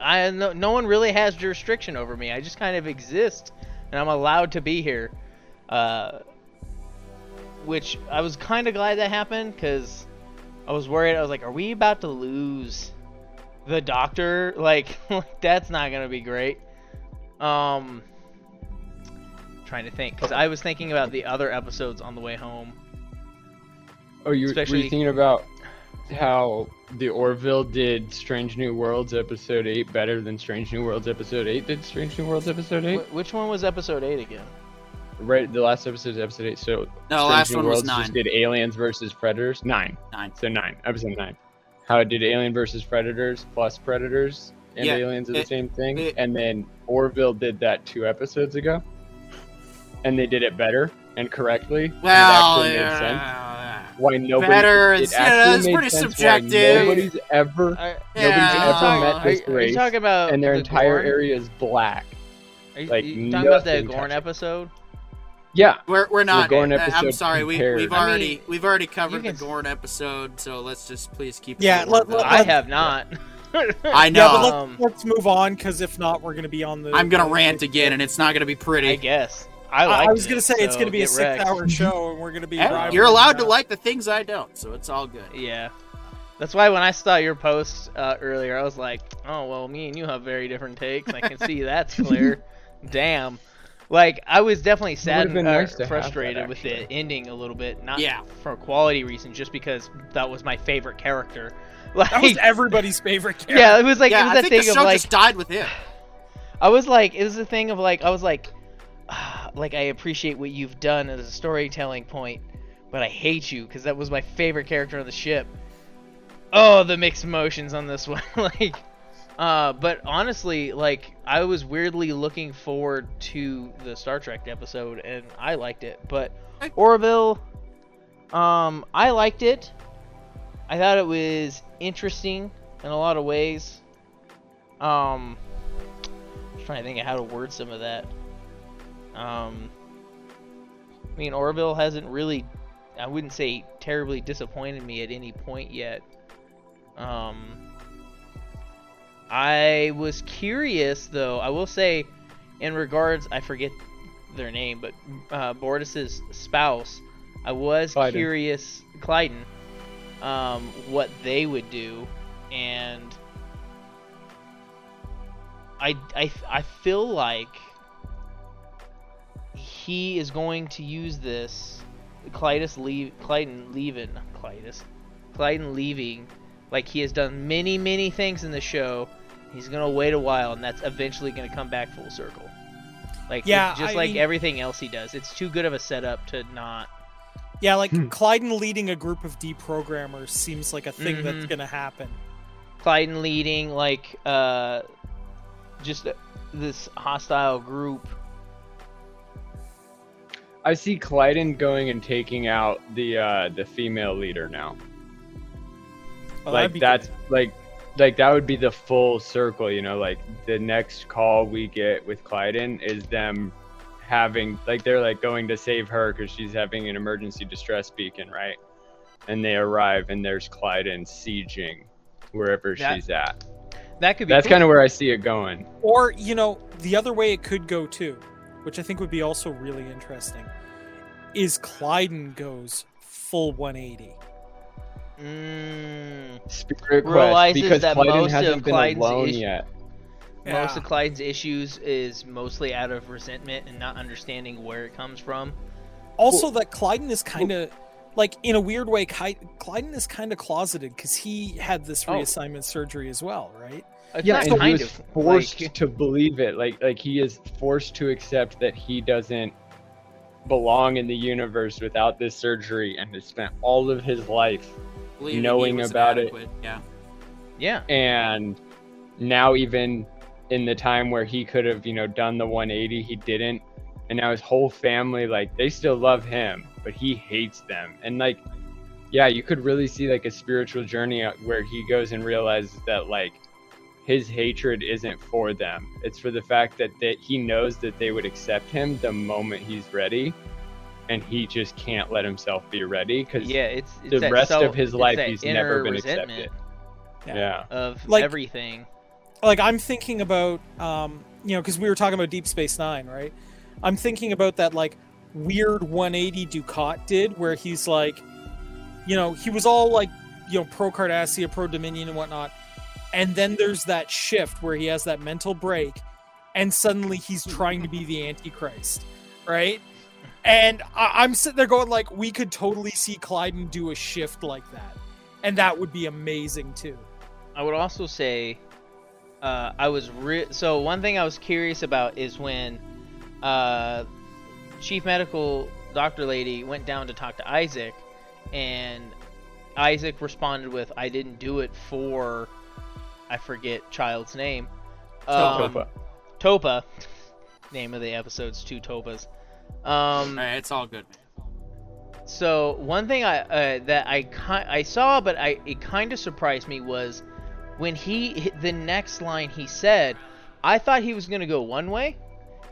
I no, no one really has jurisdiction over me I just kind of exist and I'm allowed to be here uh, which I was kind of glad that happened because I was worried. I was like, "Are we about to lose the Doctor? Like, that's not gonna be great." Um, trying to think because I was thinking about the other episodes on the way home. Oh, you were Especially- you thinking about how the Orville did Strange New Worlds episode eight better than Strange New Worlds episode eight did Strange New Worlds episode eight? Wh- which one was episode eight again? Right, the last episode is episode eight. So No, Strange last New one was nine. just did Aliens versus Predators nine. Nine. So nine, episode nine. How it did Alien versus Predators plus Predators and Yeah, Aliens are the it- same thing, it- and then Orville did that two episodes ago, and they did it better and correctly. and it Well, actually made sense. yeah. Why nobody? Better, it it's- actually that's made pretty sense why subjective. Nobody's ever, Are, Yeah, nobody's I ever know. met are, this you- are race, talking about and their the entire Gorn? area is black. Are you, like, you talking about the Gorn touched episode? Yeah, We're, we're not. Gorn uh, I'm sorry. We, compared. we've I mean, already we've already covered the Gorn episode, so let's just please keep. it Yeah, to let- let- I have not. I know. Yeah, but let's, Um, let's move on because if not, we're gonna be on the. I'm gonna the- rant again, and it's not gonna be pretty. I guess. I I, like. I was gonna say it's gonna be a six-hour show, and we're gonna be. You're allowed to like the things I don't, so it's all good. Yeah. That's why when I saw your post uh, earlier, I was like, "Oh well, me and you have very different takes. I can see that's clear." Damn. Like I was definitely sad been and nice to have that, frustrated with the ending a little bit, not Yeah. for quality reasons, just because that was my favorite character. Like, That was everybody's favorite character. yeah, it was like yeah, it was I that think the thing show of like just died with him. I was like, it was a thing of like, I was like, ah, like I appreciate what you've done as a storytelling point, but I hate you because that was my favorite character on the ship. Oh, the mixed emotions on this one, like, uh, but honestly, like I was weirdly looking forward to the Star Trek episode, and I liked it. But Orville, um, I liked it. I thought it was interesting in a lot of ways. Um, just trying to think of how to word some of that. Um, I mean, Orville hasn't really, I wouldn't say terribly disappointed me at any point yet. Um, I was curious, though, I will say, in regards, I forget their name, but uh, Bortus's spouse, I was Klyden. curious, Klyden, um, what they would do, and I, I, I feel like he is going to use this Clytus leave Klyden leaving Clytus Klyden leaving like he has done many many things in the show. He's gonna wait a while and that's eventually gonna come back full circle. Like Yeah, just I like mean- everything else he does. It's too good of a setup to not Yeah, like Hmm. Klyden leading a group of deprogrammers seems like a thing that's Mhm. gonna happen. Klyden leading like uh just uh, this hostile group I see Klyden going and taking out the uh the female leader now. Oh, like that's good. like like that would be the full circle, you know, like the next call we get with Klyden is them having like they're like going to save her because she's having an emergency distress beacon, right? And they arrive and there's Klyden sieging wherever That- she's at. That could be. That's cool. kind of where I see it going. Or, you know, the other way it could go too, which I think would be also really interesting, is Klyden goes full 180. Mm, Spirit Quest Realizes because that Klyden most hasn't of been Klyden's alone issue- yet. Most of Klyden's issues is mostly out of resentment and not understanding where it comes from. Also, that Klyden is kind of, like, in a weird way, Ky- Klyden is kind of closeted because he had this Oh. surgery as well, right? It's yeah, not and he was of forced like, to believe it. Like like he is forced to accept that he doesn't belong in the universe without this surgery and has spent all of his life Believing knowing was about it. Yeah. yeah. and now even in the time where he could have, you know, done the 180, he didn't. And now his whole family like they still love him, but he hates them. And like yeah, you could really see like a spiritual journey uh, where he goes and realizes that like his hatred isn't for them. It's for the fact that they, he knows that they would accept him the moment he's ready, and he just can't let himself be ready because Yeah, it's, it's the rest self- of his life he's never been resentment accepted. Yeah. Yeah. of Like- everything. Like I'm thinking about um you know because we were talking about Deep Space Nine, right? I'm thinking about that like weird 180 Dukat did where he's like, you know, he was all like, you know, pro Cardassia, pro Dominion and whatnot, and then there's that shift where he has that mental break, and suddenly he's trying to be the Antichrist, right? And I- I'm sitting there going like, we could totally see Klyden do a shift like that, and that would be amazing too. I would also say, uh, I was re- so one thing I was curious about is when uh, chief medical doctor lady went down to talk to Isaac, and Isaac responded with, "I didn't do it for, I forget child's name, um, Topa. Topa. Name of the episode's two Topas. Um, All right, it's all good. so one thing I uh, that I ki- I saw, but I it kind of surprised me was when he the next line he said. I thought he was gonna go one way,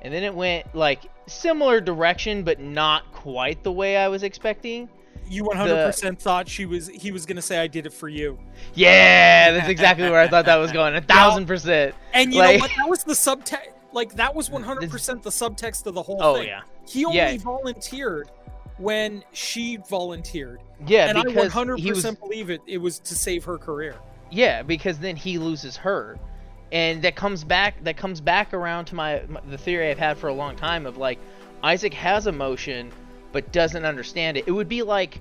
and then it went like similar direction, but not quite the way I was expecting. You 100% thought she was he was going to say I did it for you. Yeah, that's exactly where I thought that was going. A thousand percent. And you Like- know what? That was the subtext like that was 100% the subtext of the whole Oh thing. yeah, He only Yeah. volunteered when she volunteered. yeah. and I 100% he was believe it it was to save her career. Yeah, because then he loses her, and that comes back. That comes back around to my, my the theory I've had for a long time of like Isaac has emotion, but doesn't understand it. It would be like,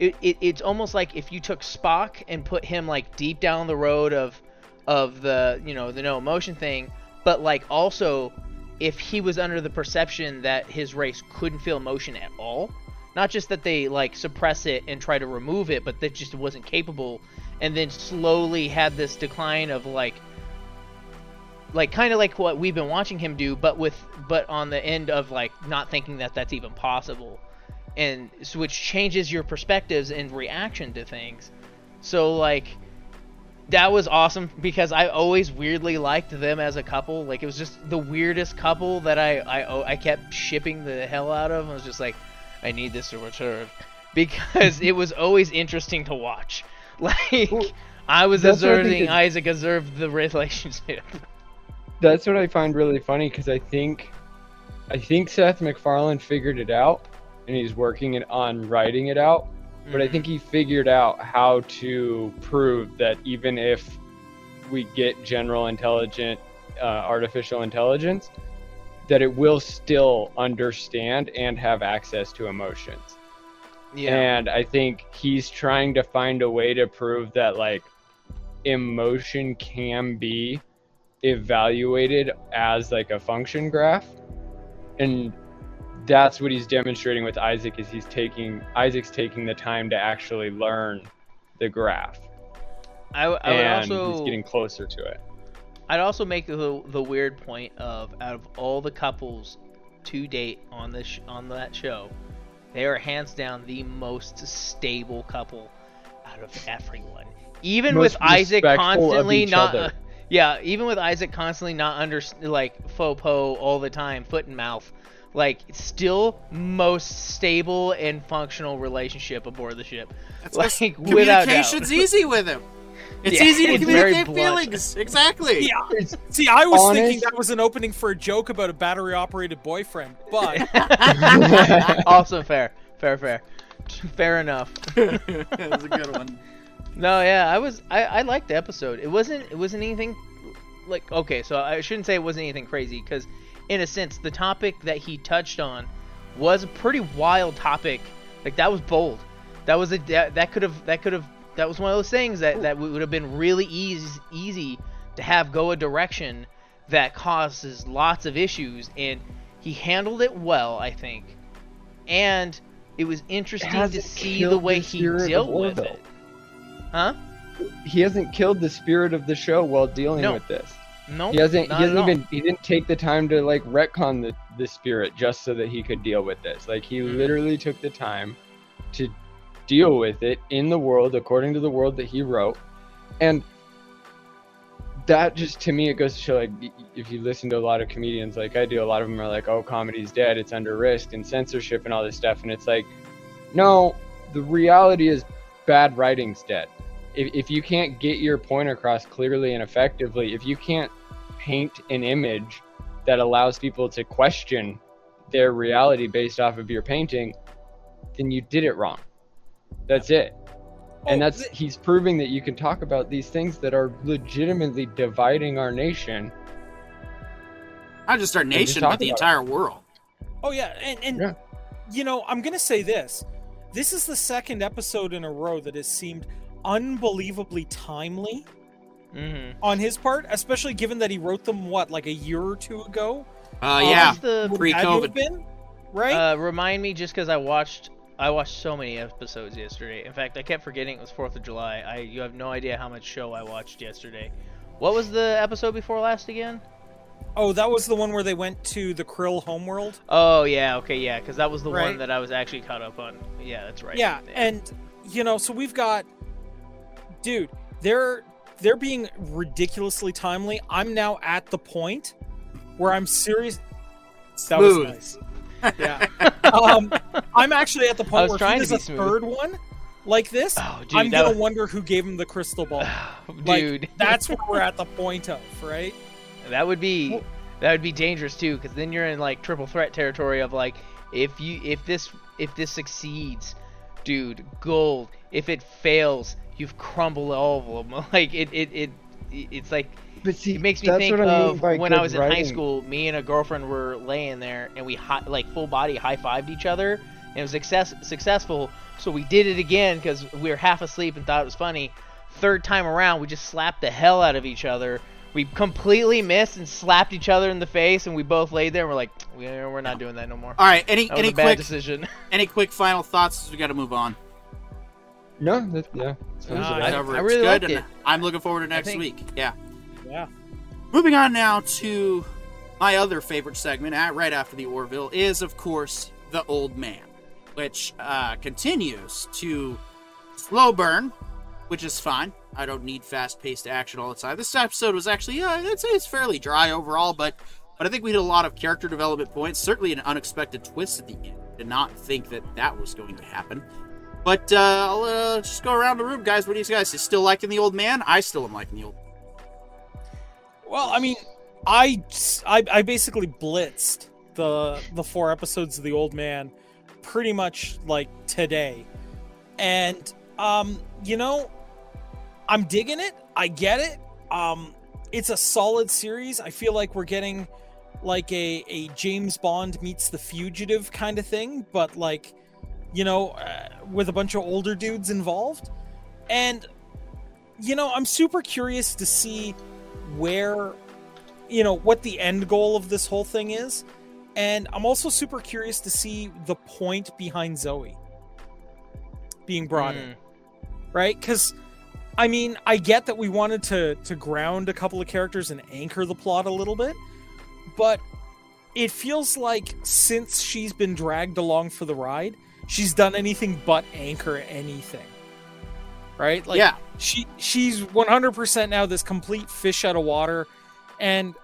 it, it it's almost like if you took Spock and put him like deep down the road of, of the you know the no emotion thing, but like also if he was under the perception that his race couldn't feel emotion at all not just that they like suppress it and try to remove it but that just wasn't capable and then slowly had this decline of like like kind of like what we've been watching him do but with but on the end of like not thinking that that's even possible and so which changes your perspectives and reaction to things so like that was awesome because I always weirdly liked them as a couple. Like it was just the weirdest couple that I I, oh, I kept shipping the hell out of. I was just like, I need this to return because it was always interesting to watch. Like Well, I was I observing is- Isaac observe the relationship. That's what I find really funny because I think, I think Seth MacFarlane figured it out, and he's working it on writing it out. But I think he figured out how to prove that even if we get general intelligent uh, artificial intelligence, that it will still understand and have access to emotions. Yeah, And I think he's trying to find a way to prove that like emotion can be evaluated as like a function graph. And that's what he's demonstrating with Isaac is he's taking Isaac's taking the time to actually learn the graph. I, I would and also he's getting closer to it. I'd also make the the weird point of out of all the couples to date on this sh- on that show, they are hands down the most stable couple out of everyone. Even Most with Isaac constantly not, other. yeah, even with Isaac constantly not under like faux po all the time, foot and mouth. like still most stable and functional relationship aboard the ship. That's 'cause Like without doubt. communication's easy with him. It's Yeah, easy to it's communicate feelings. Exactly. Yeah. It's See, I was thinking that was an opening for a joke about a battery operated boyfriend, but also fair, fair, fair, fair enough. that was a good one. No, yeah, I was I, I liked the episode. It wasn't it wasn't anything like okay, so I shouldn't say it wasn't anything crazy because in a sense the topic that he touched on was a pretty wild topic. Like that was bold. That was a that, that could have that could have that was one of those things that that would have been really easy easy to have go a direction that causes lots of issues and he handled it well, I think. And it was interesting to see the way the he dealt with it. Huh? he hasn't killed the spirit of the show while dealing No. with this. No. He hasn't. He hasn't all. even. He didn't take the time to like retcon the the spirit just so that he could deal with this. Like he Mhm. literally took the time to deal with it in the world according to the world that he wrote, and that just to me it goes to show like if you listen to a lot of comedians like I do, a lot of them are like, "Oh, comedy's dead. It's under risk and censorship and all this stuff," and it's like, no, the reality is bad writing's dead. If, if you can't get your point across clearly and effectively, if you can't paint an image that allows people to question their reality based off of your painting, then you did it wrong. That's it. And Oh, that's he's proving that you can talk about these things that are legitimately dividing our nation. Not just our nation, talk but the about it. entire world. Oh yeah, and and Yeah. you know, I'm gonna say this. This is the second episode in a row that has seemed unbelievably timely Mm-hmm. on his part, especially given that he wrote them what, like a year or two ago. Uh, yeah. the Would that have Pre-COVID. been right? uh, remind me just because I watched I watched so many episodes yesterday. In fact, I kept forgetting it was Fourth of July. I you have no idea how much show I watched yesterday. What was the episode before last again? oh, that was the one where they went to the Krill homeworld. Oh yeah, okay, yeah, because that was the Right. one that I was actually caught up on. Yeah, that's right. Yeah, and you know, so we've got, dude, they're they're being ridiculously timely. I'm now at the point where I'm serious. That was nice. Yeah. um, I'm actually at the point where trying if to he does a smooth. third one like this, oh, dude, I'm gonna was- wonder who gave him the crystal ball. Like, dude, That's what we're at the point of, right? that would be Well- that would be dangerous too, because then you're in like triple threat territory of like if you if this if this succeeds, dude, gold. If it fails, you've crumbled all of them. Like it it it it's like But see, it makes me think what I mean of when I good was in high school. Me and a girlfriend were laying there, and we hi- like full body high fived each other, and it was success- successful. So we did it again because we were half asleep and thought it was funny. Third time around, we just slapped the hell out of each other. We completely missed and slapped each other in the face, and we both laid there. and We're like, we're we're not doing that no more. All right. Any That was any a bad quick decision. any quick final thoughts? We got to move on. No, that, yeah. sounds I- I really good, liked it. I'm looking forward to next think- week. Yeah. Yeah. Moving on now to my other favorite segment, at, right after the Orville, is of course the Old Man, which uh, continues to slow burn, which is fine. I don't need fast-paced action all the time. This episode was actually, uh, I'd say it's fairly dry overall, but but I think we did a lot of character development points. Certainly an unexpected twist at the end. Did not think that that was going to happen. But uh, I'll uh, just go around the room, guys. What do you guys? You still liking the old man? I still am liking the old. Well, I mean, I, I I basically blitzed the the four episodes of the Old Man pretty much like today, and um, you know, I'm digging it. I get it. Um, it's a solid series. I feel like we're getting like a a James Bond meets the Fugitive kind of thing, but like, you know, uh, with a bunch of older dudes involved, and you know, I'm super curious to see where you know what the end goal of this whole thing is. And i'm also super curious to see the point behind zoe being brought in Mm. right? Because i mean i get that we wanted to to ground a couple of characters and anchor the plot a little bit but it feels like since she's been dragged along for the ride she's done anything but anchor anything right like yeah. she she's 100% now this complete fish out of water and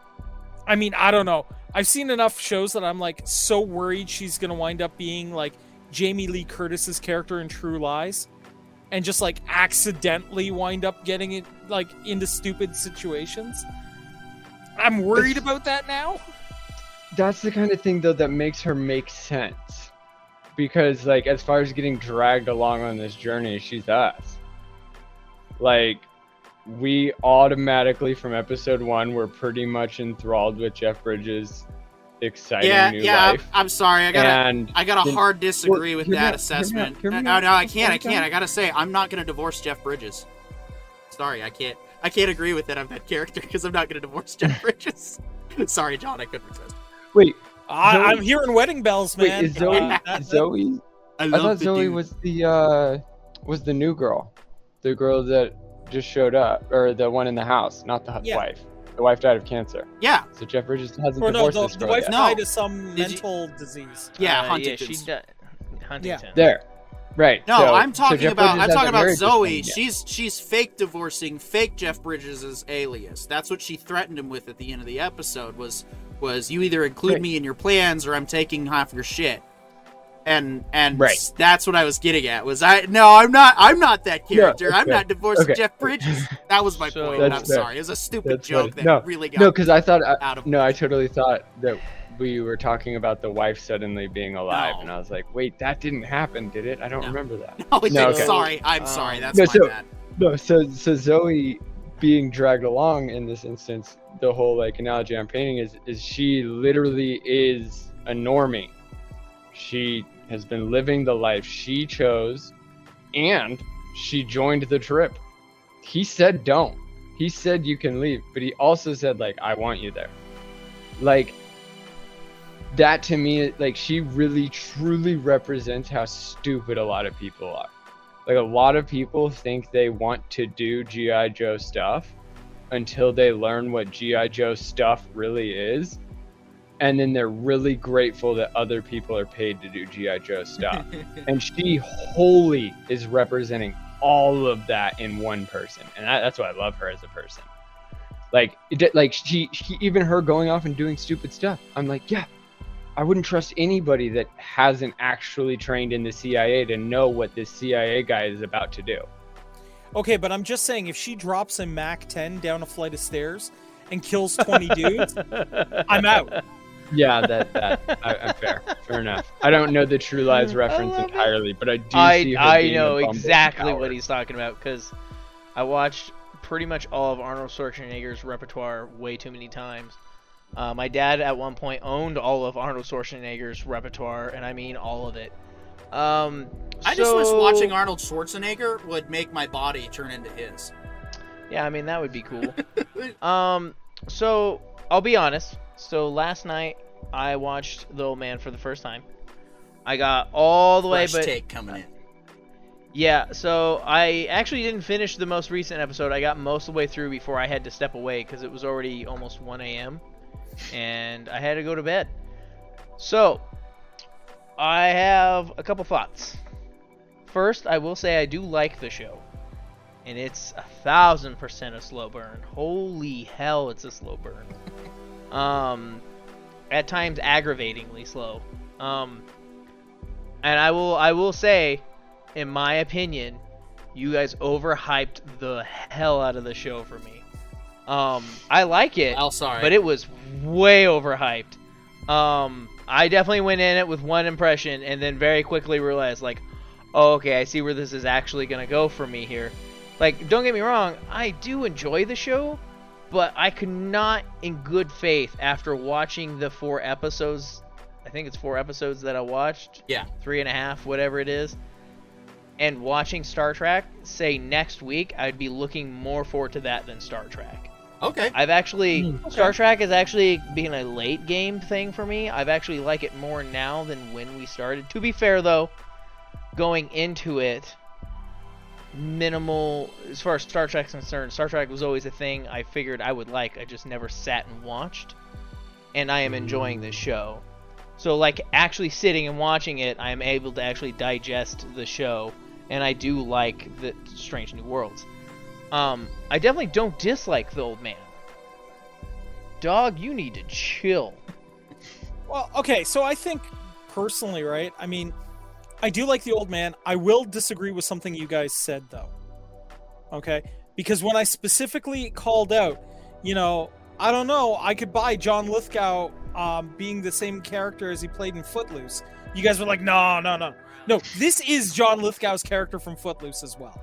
i mean i don't know I've seen enough shows that I'm like so worried she's gonna wind up being like Jamie Lee Curtis's character in True Lies, and just like accidentally wind up getting it like into stupid situations. I'm worried about that now. That's the kind of thing though that makes her make sense. Because like as far as getting dragged along on this journey, she's us. Like we automatically from episode one were pretty much enthralled with Jeff Bridges' exciting yeah, new yeah. I'm, life. I'm sorry. I gotta, and I gotta then- hard disagree Well, with hear me that out, hear me out, assessment. hear me no, no, I can't. I can't. I gotta say, I'm not gonna divorce Jeff Bridges. Sorry, I can't. I can't agree with that on that character because I'm not gonna divorce Jeff Bridges. sorry, John. I couldn't resist. wait, I, I'm hearing wedding bells, wait, man. is Zoe Uh, Zoe I I thought Zoe dude. was the uh was the new girl. The girl that just showed up or the one in the house, not the Yeah. wife. The wife died of cancer. Yeah, So Jeff Bridges hasn't or no, divorced the, this the girl wife yet. No. died of some Did you- mental disease. yeah, Uh, yeah, Huntington's. she died. Huntington. There. Right. No, so- I'm talking Jeff about I'm talking about Zoe. She's she's fake divorcing fake Jeff Bridges' alias. That's what she threatened him with at the end of the episode was was you either include Right. me in your plans or I'm taking half your shit. And and Right. that's what I was getting at. Was I no, I'm not I'm not that character. I'm okay. not divorcing Okay. Jeff Bridges. That was my So- point. and I'm fair. sorry. It was a stupid That's joke funny. that No, really got No, because I thought I, out of no, I totally thought that we were talking about the wife suddenly being alive, No. and I was like, wait, that didn't happen, did it? I don't No. remember that. No, it No, okay. sorry. I'm Um, sorry. That's No, my so- bad. No, so so Zoe being dragged along in this instance, the whole like analogy I'm painting is is she literally is a normie. She has been living the life she chose, and she joined the trip. He said don't. He said you can leave, but he also said like I want you there. Like that to me, like she really truly represents how stupid a lot of people are like a lot of people think they want to do GI Joe stuff until they learn what GI Joe stuff really is and then they're really grateful that other people are paid to do GI Joe stuff and she wholly is representing all of that in one person and that, that's why I love her as a person like it, like she, she even her going off and doing stupid stuff I'm like yeah I wouldn't trust anybody that hasn't actually trained in the CIA to know what this CIA guy is about to do. Okay, but I'm just saying, if she drops a Mac 10 down a flight of stairs and kills 20 dudes, I'm out. Yeah, that that I, I'm fair, fair enough. I don't know the True Lies reference entirely, but I do see I her I being a know bumble exactly what he's talking about because I watched pretty much all of Arnold Schwarzenegger's repertoire way too many times. Uh, my dad at one point owned all of Arnold Schwarzenegger's repertoire, and I mean all of it. Um, I just wish watching Arnold Schwarzenegger would make my body turn into his. Yeah, I mean that would be cool. um, so I'll be honest. So last night I watched The Old Man for the first time. I got all the way, Fresh but take coming in. Yeah, so I actually didn't finish the most recent episode. I got most of the way through before I had to step away because it was already almost 1 a.m. and I had to go to bed. So, I have a couple thoughts. First, I will say I do like the show, and it's a thousand percent a slow burn. Holy hell, it's a slow burn. Um, at times aggravatingly slow. Um, and I will I will say in my opinion, you guys overhyped the hell out of the show for me. Um, I like it, Oh, sorry. but it was way overhyped. Um, I definitely went in it with one impression and then very quickly realized, like, oh, okay, I see where this is actually gonna go for me here. Like, don't get me wrong, I do enjoy the show, but I could not, in good faith, after watching the four episodes, I think it's four episodes that I watched, Yeah. three and a half, whatever it is, and watching Star Trek, say next week, I'd be looking more forward to that than Star Trek. okay. I've actually Hmm, Star Trek is actually being a late game thing for me. I've actually like it more now than when we started. To be fair though, going into it minimal as far as Star Trek's concerned, Star Trek was always a thing I figured I would like. I just never sat and watched. And I am enjoying this show. So like actually sitting and watching it, I am able to actually digest the show and I do like the Strange New Worlds. Um, I definitely don't dislike the old man. Dog, you need to chill. Well, okay, so I think personally, right? I mean, I do like the old man. I will disagree with something you guys said though. Okay? Because when I specifically called out, you know, I don't know, I could buy John Lithgow um, being the same character as he played in Footloose. You guys were like, no, no, no. No, this is John Lithgow's character from Footloose as well.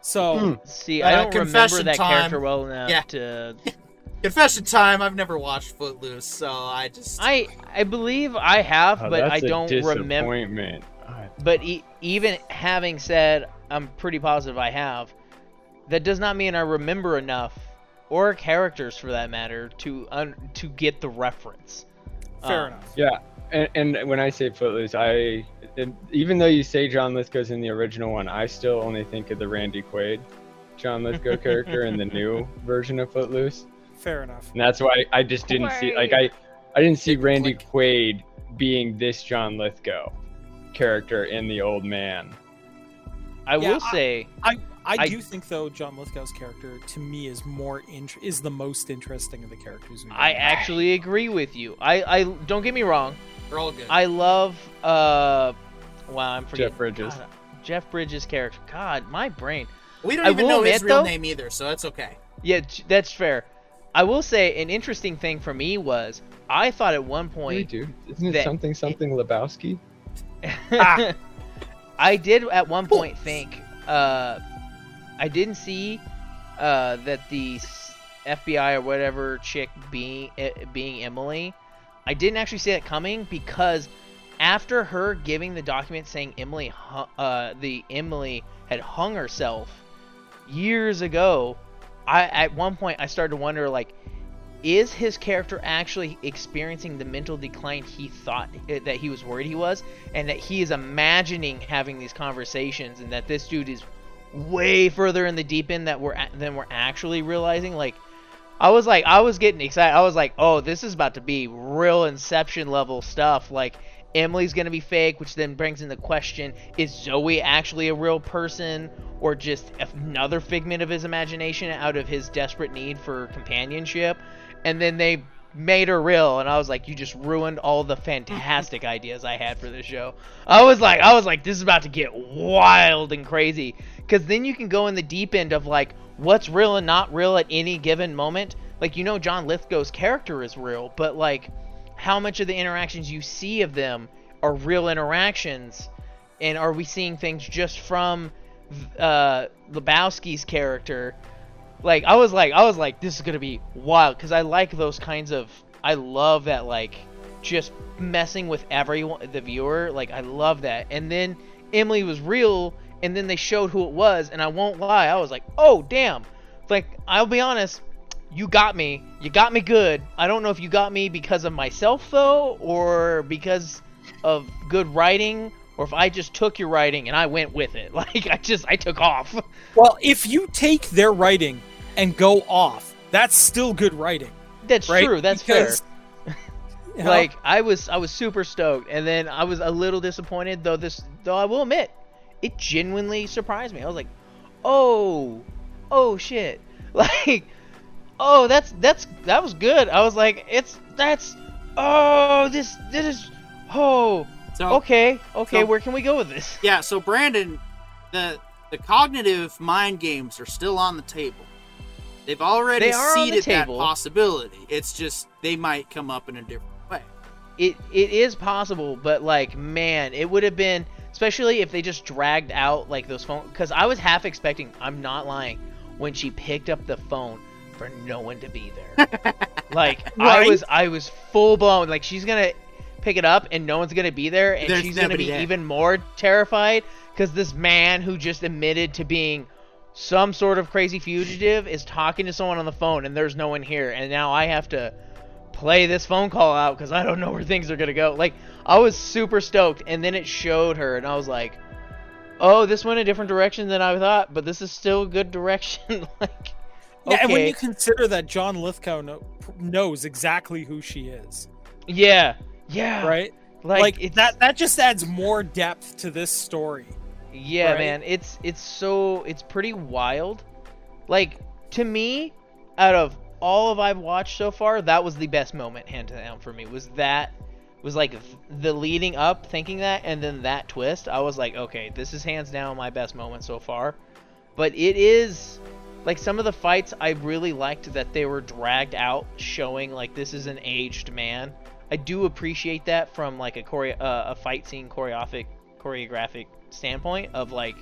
So, Hmm. See, Uh, I don't remember that time. character well enough Yeah. to. Confession time. I've never watched Footloose, so I just. I I believe I have, Oh, but I that's a don't remember. Disappointment. But e- even having said, I'm pretty positive I have. That does not mean I remember enough, or characters for that matter, to un- to get the reference. fair Um, enough. Yeah, and, and when I say Footloose, I it, even though you say John Lithgow's in the original one, I still only think of the Randy Quaid John Lithgow character in the new version of Footloose, Fair enough. and that's why I just didn't see like I I didn't see Randy Quaid being this John Lithgow character in the old man. I Yeah, will say, I, I- do think though John Lithgow's character to me is more int- is the most interesting of the characters. we've I actually agree with you. I I don't get me wrong. We're all good. I love uh, wow, I'm forgetting Jeff Bridges. God, Jeff Bridges' character. God, my brain. we don't I even will know his real though- name either, so that's okay. Yeah, that's fair. I will say an interesting thing for me was I thought at one Hey, point dude, isn't it that- something something Lebowski? I did at one point think uh, I didn't see uh, that the FBI or whatever chick being eh, being Emily. I didn't actually see that coming because after her giving the document saying Emily, uh, the Emily had hung herself years ago, I at one point I started to wonder like, is his character actually experiencing the mental decline he thought that he was worried he was, and that he is imagining having these conversations, and that this dude is way further in the deep end that we're than we're actually realizing. Like, I was like, I was getting excited. I was like, oh, this is about to be real Inception level stuff. Like, Emily's gonna be fake, which then brings in the question: Is Zoe actually a real person, or just another figment of his imagination out of his desperate need for companionship? And then they made her real, and I was like, you just ruined all the fantastic ideas I had for this show. I was like, I was like, this is about to get wild and crazy, because then you can go in the deep end of like what's real and not real at any given moment. Like you know, John Lithgow's character is real, but like how much of the interactions you see of them are real interactions, and are we seeing things just from uh, Lebowski's character? Like I was like I was like this is gonna be wild because I like those kinds of I love that like just messing with everyone the viewer like I love that. And then Emily was real and then they showed who it was and I won't lie I was like oh damn. Like I'll be honest you got me you got me good. I don't know if you got me because of myself though or because of good writing or if I just took your writing and I went with it like I just I took off Well, if you take their writing and go off, that's still good writing, that's right? true that's Because, fair you know, like I was I was super stoked and then I was a little disappointed though this though I will admit it genuinely surprised me. I was like, "Oh, oh shit." Like, "Oh, that's that's that was good." I was like, "It's that's oh, this this is oh, So okay. Okay, so- where can we go with this?" yeah, so Brandon, the the cognitive mind games are still on the table. They've already They seeded that possibility. It's just they might come up in a different way. it it is possible, but like man, it would have been especially if they just dragged out like those phone because I was half expecting. I'm not lying when she picked up the phone for no one to be there. like I was I was full blown. Like she's gonna pick it up and no one's gonna be there, and There's she's gonna be there. even more terrified because this man who just admitted to being some sort of crazy fugitive is talking to someone on the phone and there's no one here and now I have to play this phone call out because I don't know where things are gonna go. Like I was super stoked, and then it showed her, and I was like, "Oh, this went a different direction than I thought, but this is still a good direction." like, yeah, and when you consider that John Lithgow know, knows exactly who she is, yeah, yeah, right? Like, Like, it's, that that just adds more depth to this story. Yeah, right? man, it's it's so it's pretty wild. Like to me, out of all of I've watched so far, that was the best moment hand down for me. Was that was like the leading up thinking that and then that twist i was like okay this is hands down my best moment so far but it is like some of the fights i really liked that they were dragged out showing like this is an aged man i do appreciate that from like a chore- uh, a fight scene choreographic choreographic standpoint of like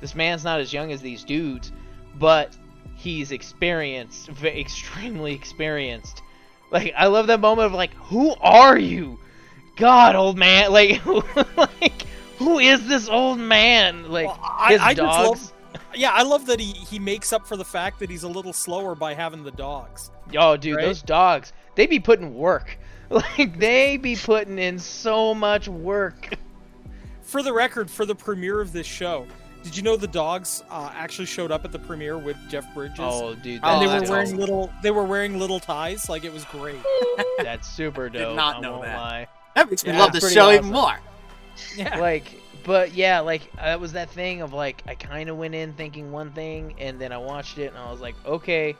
this man's not as young as these dudes but he's experienced ve- extremely experienced like i love that moment of like who are you god old man like like who is this old man like Well, I- his I just love- dogs Yeah, I love that he he makes up for the fact that he's a little slower by having the dogs. Oh, dude, Right? those dogs, they be putting work. Like, they be putting in so much work. For the record, for the premiere of this show, did you know the dogs uh, actually showed up at the premiere with Jeff Bridges? Oh, dude, Oh, and they that's were wearing awesome. little they were wearing little ties, like it was great. That's super dope. Did not I know that. lie. That makes me Yeah, love the pretty show even more. Yeah. Like, but yeah, like, that was that thing of, like, I kind of went in thinking one thing, and then I watched it, and I was like, okay.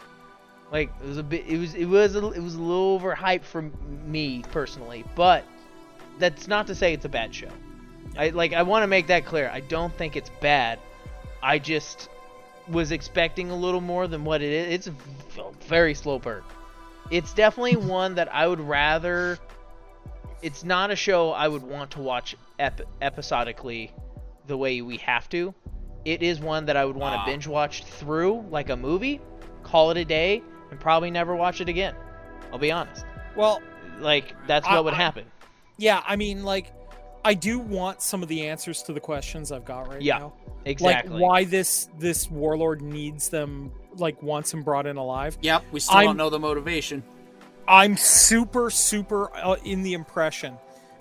Like, it was a bit, it was, it was, a, it was a little overhyped for me, personally, but that's not to say it's a bad show. I, like, I want to make that clear. I don't think it's bad. I just was expecting a little more than what it is. It's very slow burn. It's definitely one that I would rather. It's not a show I would want to watch ep- episodically the way we have to. It is one that I would want to Ah. binge watch through like a movie, call it a day, and probably never watch it again. I'll be honest. Well, Like that's I- what would I- happen. yeah, I mean, like, I do want some of the answers to the questions I've got right Yeah, now. Exactly. Like why this this warlord needs them, like wants him brought in alive. Yep, we still I'm- don't know the motivation. I'm super super uh, in the impression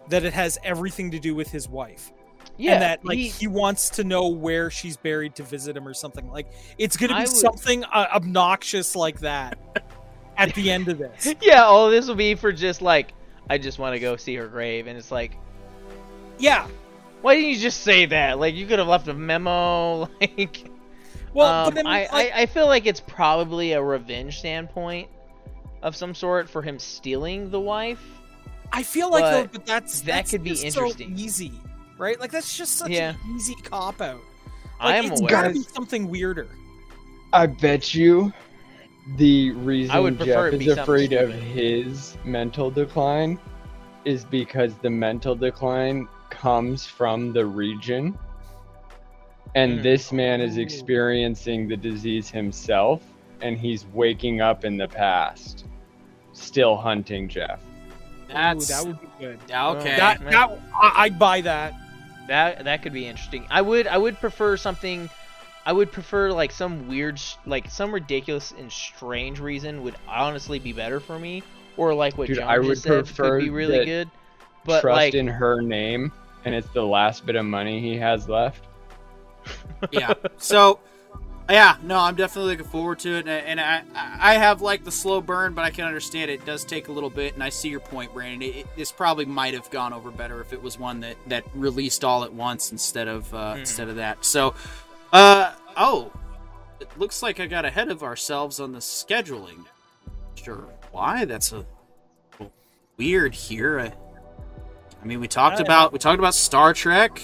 that it has everything to do with his wife. Yeah, and that like he- he, wants to know where she's buried to visit him or something like it's gonna be would- something uh, obnoxious like that at the end of this yeah, all this will be for just like I just want to go see her grave, and it's like, yeah why didn't you just say that? Like you could have left a memo. Like, well um, but I, I, I I feel like it's probably a revenge standpoint of some sort for him stealing the wife. I feel like though but but that's that that's could be interesting. so easy right like that's just such Yeah. an easy cop out I like, am it's aware. gotta be something weirder I bet you the reason would Jeff is something afraid of his mental decline is because the mental decline comes from the region. And Mm. this man is experiencing the disease himself, and he's waking up in the past, still hunting Jeff. That's Ooh, that would be good okay. that, man. that I, i'd buy that That that could be interesting. I would I would prefer something. I would prefer like some weird, like some ridiculous and strange reason would honestly be better for me, or like what Dude, John I just would said prefer could be really good. But Trust like, in her name, and it's the last bit of money he has left. yeah. So, yeah, no, I'm definitely looking forward to it, and, and I, I have like the slow burn, but I can understand it does take a little bit, and I see your point, Brandon. It, it- this probably might have gone over better if it was one that that released all at once instead of uh, Mhm. instead of that. So, uh, oh, it looks like I got ahead of ourselves on the scheduling. Sure, why? That's a weird here. I, I mean, we talked about we talked about Star Trek,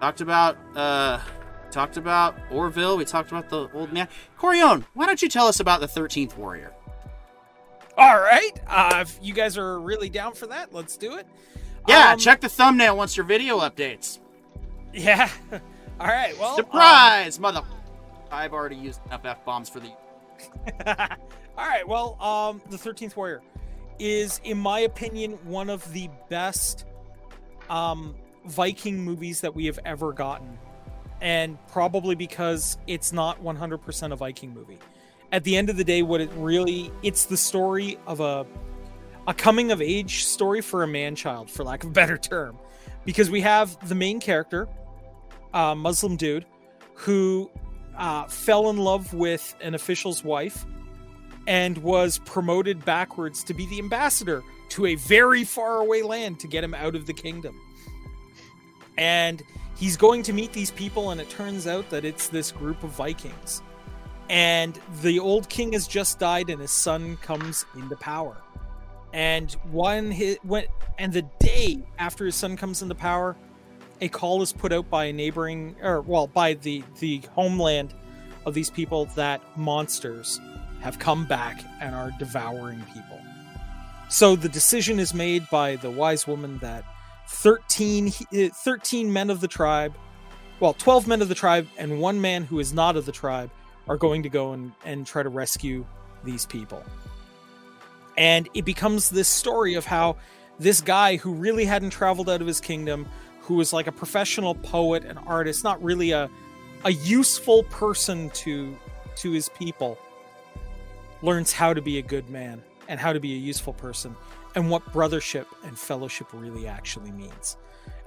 talked about uh, talked about Orville. We talked about the old man. Corion, why don't you tell us about the Thirteenth Warrior? all right uh if you guys are really down for that let's do it Yeah, Um, check the thumbnail once your video updates. yeah all right well um, Surprise, mother! I've already used enough f bombs for the. All right. Well, um, the Thirteenth Warrior is, in my opinion, one of the best um, Viking movies that we have ever gotten, and probably because it's not 100% a Viking movie. At the end of the day, what it really it's the story of a a coming of age story for a man child, for lack of a better term, because we have the main character, a Muslim dude, who uh, fell in love with an official's wife and was promoted backwards to be the ambassador to a very far away land to get him out of the kingdom. And he's going to meet these people, and it turns out that it's this group of Vikings. And the old king has just died, and his son comes into power. And one his, when and the day after his son comes into power, a call is put out by a neighboring or well by the the homeland of these people that monsters have come back and are devouring people. So the decision is made by the wise woman that 13, eh, 13 men of the tribe, well, 12 men of the tribe and one man who is not of the tribe are going to go and, and try to rescue these people. And it becomes this story of how this guy who really hadn't traveled out of his kingdom, who was like a professional poet and artist, not really a, a useful person to to his people, learns how to be a good man and how to be a useful person and what brothership and fellowship really actually means.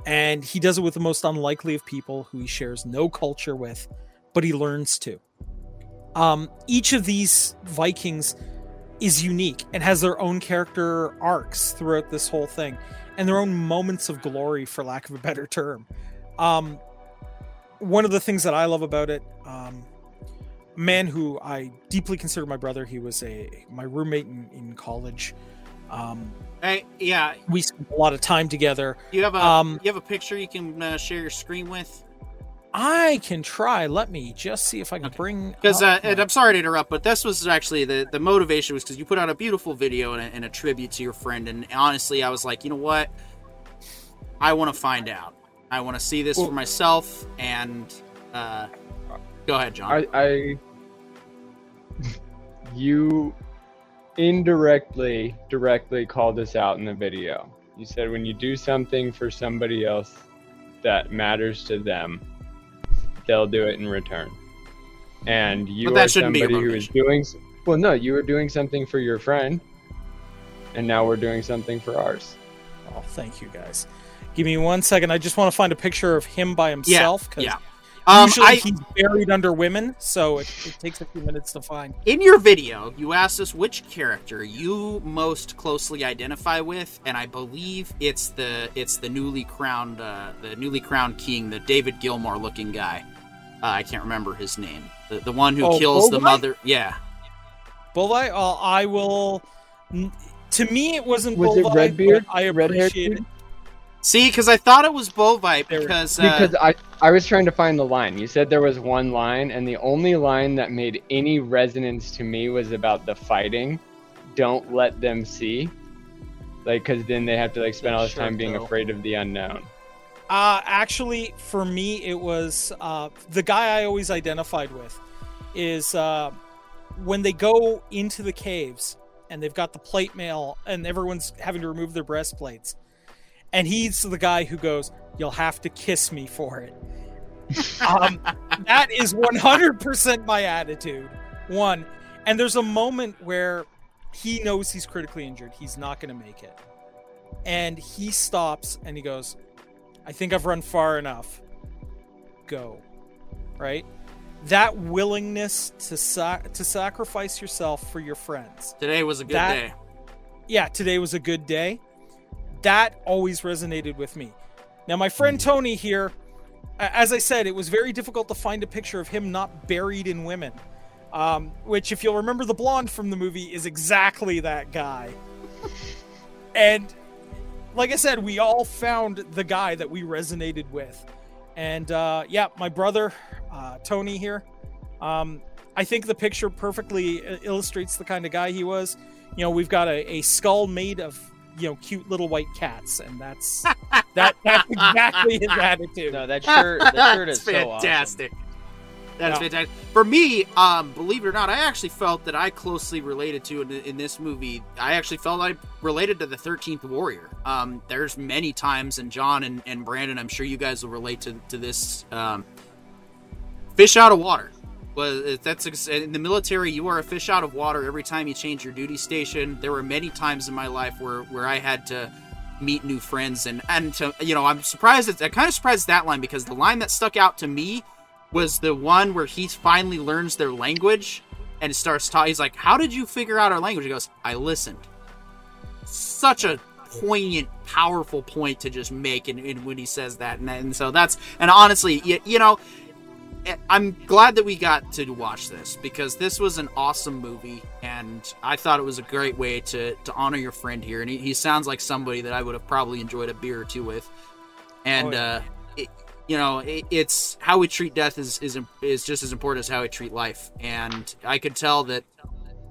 And he does it with the most unlikely of people who he shares no culture with, but he learns to. Um, each of these Vikings is unique and has their own character arcs throughout this whole thing and their own moments of glory, for lack of a better term. Um, one of the things that I love about it, um, man who I deeply consider my brother, he was a my roommate in, in college. Um, Hey, yeah, we spent a lot of time together. you have a Um, you have a picture you can uh, share your screen with. I can try. Let me just see if I can Okay. bring. Because uh, and I'm sorry to interrupt, but this was actually the the motivation was because you put out a beautiful video and a, and a tribute to your friend, and honestly, I was like, you know what, I want to find out. I want to see this Well- for myself, and uh, go ahead, John. I, I you indirectly directly called us out in the video. You said when you do something for somebody else that matters to them, they'll do it in return. And you But that are shouldn't be somebody who is motivation. doing well. No, you were doing something for your friend, and now we're doing something for ours. Oh, thank you guys. Give me one second. I just want to find a picture of him by himself. 'cause yeah. Um, usually I, he's buried under women, so it, it takes a few minutes to find. in your video, you asked us which character you most closely identify with, and I believe it's the it's the newly crowned uh, the newly crowned king, the David Gilmore looking guy. Uh, I can't remember his name. The, the one who Oh, kills the mother. Yeah. Buliwyf, uh, I will. To me, it wasn't. Was it Buliwyf, Redbeard? but I Red-haired it. dude? See, because I thought it was Bovite because uh, Because I, I was trying to find the line. You said there was one line, and the only line that made any resonance to me was about the fighting. Don't let them see. Like, because then they have to like spend all this Sure, time being though. afraid of the unknown. Uh, actually, for me, it was uh, the guy I always identified with. Is uh, when they go into the caves and they've got the plate mail and everyone's having to remove their breastplates, and he's the guy who goes, "You'll have to kiss me for it." um, that is 100% my attitude. One, and there's a moment where he knows he's critically injured. He's not going to make it, and he stops and he goes, I think I've run far enough. Go. Right? That willingness to sac- to sacrifice yourself for your friends. today was a good that- day. Yeah, today was a good day. That always resonated with me. Now, my friend Tony here, as I said, it was very difficult to find a picture of him not buried in women. Um, which, if you'll remember, the blonde from the movie is exactly that guy. and like I said, we all found the guy that we resonated with. And uh, yeah, my brother, uh, Tony here, um, I think the picture perfectly illustrates the kind of guy he was. You know, we've got a, a skull made of, you know, cute little white cats, and that's that that's exactly his attitude. No, that shirt, that shirt is That's so awesome. fantastic. That's Yeah. fantastic. For me, um, believe it or not, I actually felt that I closely related to in, in this movie. I actually felt I related to the Thirteenth Warrior. Um, there's many times, and John and, and Brandon, I'm sure you guys will relate to to this. Um, fish out of water. Was that's in the military? You are a fish out of water every time you change your duty station. There were many times in my life where where I had to meet new friends and and to you know I'm surprised. At, I'm kind of surprised that line because the line that stuck out to me was the one where he finally learns their language and starts talking. He's like, "How did you figure out our language?" He goes, "I listened." Such a poignant, powerful point to just make, and, and when he says that, and, and so that's and honestly, you, you know, I'm glad that we got to watch this because this was an awesome movie, and I thought it was a great way to to honor your friend here. And he, he sounds like somebody that I would have probably enjoyed a beer or two with. And Oh, yeah. uh, it, you know, it, it's how we treat death is is is just as important as how we treat life. And I could tell that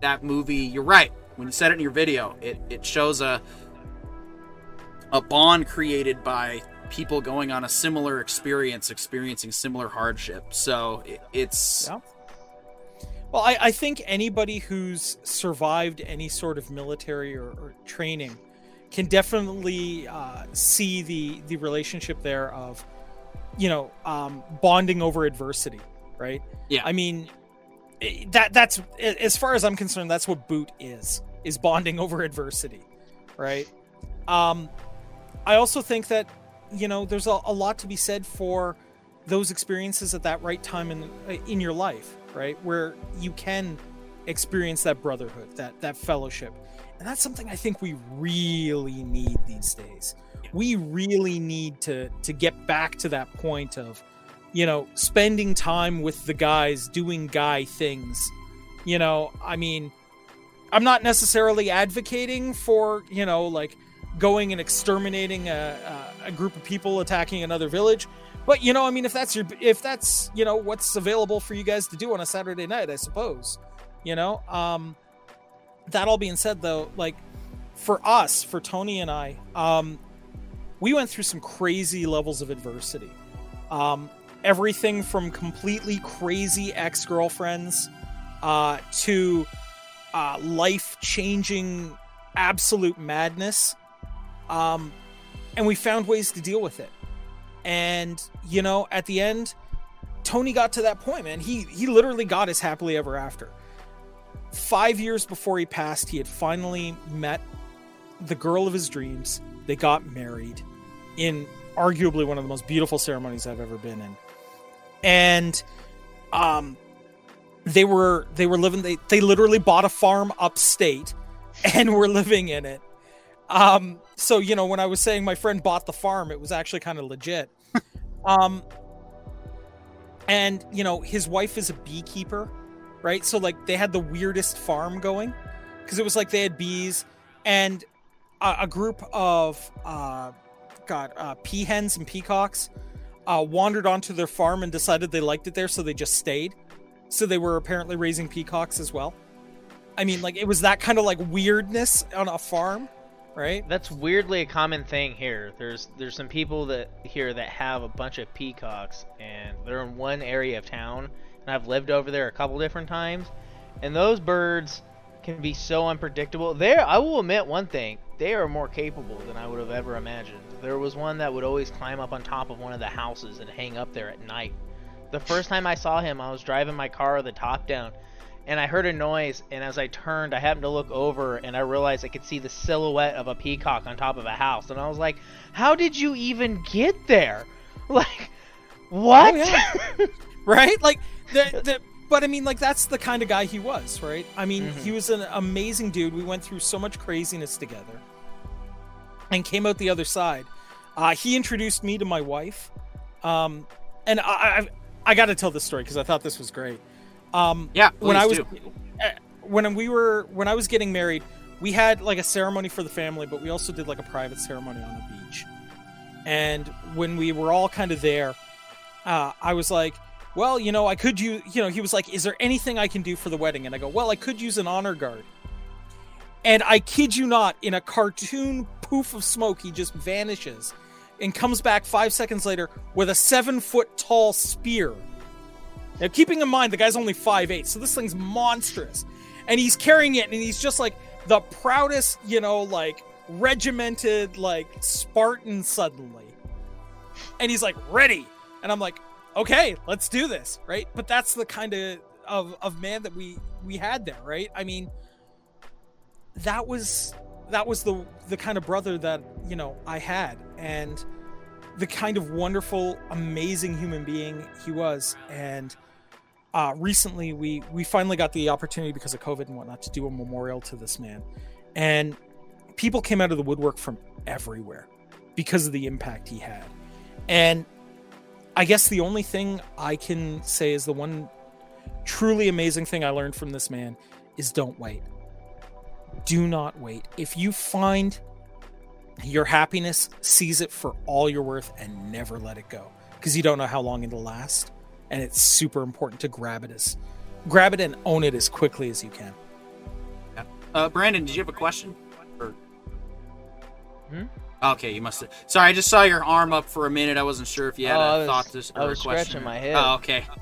that movie. You're right when you said it in your video. It it shows a a bond created by people going on a similar experience, experiencing similar hardship. So it, it's Yeah. Well, I, I think anybody who's survived any sort of military or, or training can definitely uh, see the the relationship there of, you know, um, bonding over adversity, right? Yeah. I mean, that that's as far as I'm concerned, that's what boot is is bonding over adversity, right? Um, I also think that you know there's a, a lot to be said for those experiences at that right time in in your life, right? Where you can experience that brotherhood, that that fellowship. And that's something I think we really need these days. We really need to to get back to that point of you know, spending time with the guys doing guy things. You know, I mean, I'm not necessarily advocating for, you know, like going and exterminating a, a, group of people attacking another village. But you know i mean if that's your if that's you know what's available for you guys to do on a saturday night i suppose you know? Um that all being said though like for us for tony and i um we went through some crazy levels of adversity. Um everything from completely crazy ex-girlfriends uh to uh life changing absolute madness um and we found ways to deal with it. And you know at the end tony got to that point man. He he literally got his happily ever after. Five years before he passed he had finally met the girl of his dreams. They got married in arguably one of the most beautiful ceremonies i've ever been in. And um they were they were living they, they literally bought a farm upstate and were living in it. Um so you know when i was saying my friend bought the farm it was actually kind of legit. Um and you know his wife is a beekeeper right? So like they had the weirdest farm going because it was like they had bees and a, a group of uh god uh peahens and peacocks uh wandered onto their farm and decided they liked it there so they just stayed. So they were apparently raising peacocks as well. I mean like it was that kind of like weirdness on a farm right That's weirdly a common thing here. There's there's some people that here that have a bunch of peacocks and they're in one area of town and I've lived over there a couple different times and those birds can be so unpredictable. There I will admit one thing. They are more capable than I would have ever imagined. There was one that would always climb up on top of one of the houses and hang up there at night. The first time I saw him, I was driving my car with the top down and I heard a noise, and as I turned, I happened to look over, and I realized I could see the silhouette of a peacock on top of a house, and I was like, "How did you even get there? Like, what?" Oh, yeah. right like the, the but i mean like that's the kind of guy he was right i mean Mhm. he was an amazing dude we went through so much craziness together and came out the other side uh, he introduced me to my wife um, and i i, I got to tell this story because i thought this was great um, yeah. when I was do. uh, when we were when I was getting married, we had like a ceremony for the family, but we also did like a private ceremony on the beach. And when we were all kind of there, uh, I was like, "Well, you know, I could use." You know, he was like, "Is there anything I can do for the wedding?" And I go, "Well, I could use an honor guard." And I kid you not, in a cartoon poof of smoke, he just vanishes and comes back five seconds later with a seven foot tall spear. Now, keeping in mind the guy's only 5'8, so this thing's monstrous. And he's carrying it, and he's just like the proudest, you know, like regimented, like Spartan suddenly. And he's like, ready. And I'm like, okay, let's do this, right? But that's the kind of of, of man that we we had there, right? I mean, that was that was the the kind of brother that you know I had, and the kind of wonderful, amazing human being he was. And uh, recently, we we finally got the opportunity because of COVID and whatnot to do a memorial to this man, and people came out of the woodwork from everywhere because of the impact he had. And I guess the only thing I can say is the one truly amazing thing I learned from this man is don't wait. Do not wait. If you find your happiness, seize it for all you're worth and never let it go because you don't know how long it'll last. And it's super important to grab it as grab it and own it as quickly as you can. Uh, Brandon, did you have a question? Or... Hmm? Okay, you must have. Sorry, I just saw your arm up for a minute. I wasn't sure if you had Oh, a I was- thought this I or a was question. scratching my head. Oh, okay.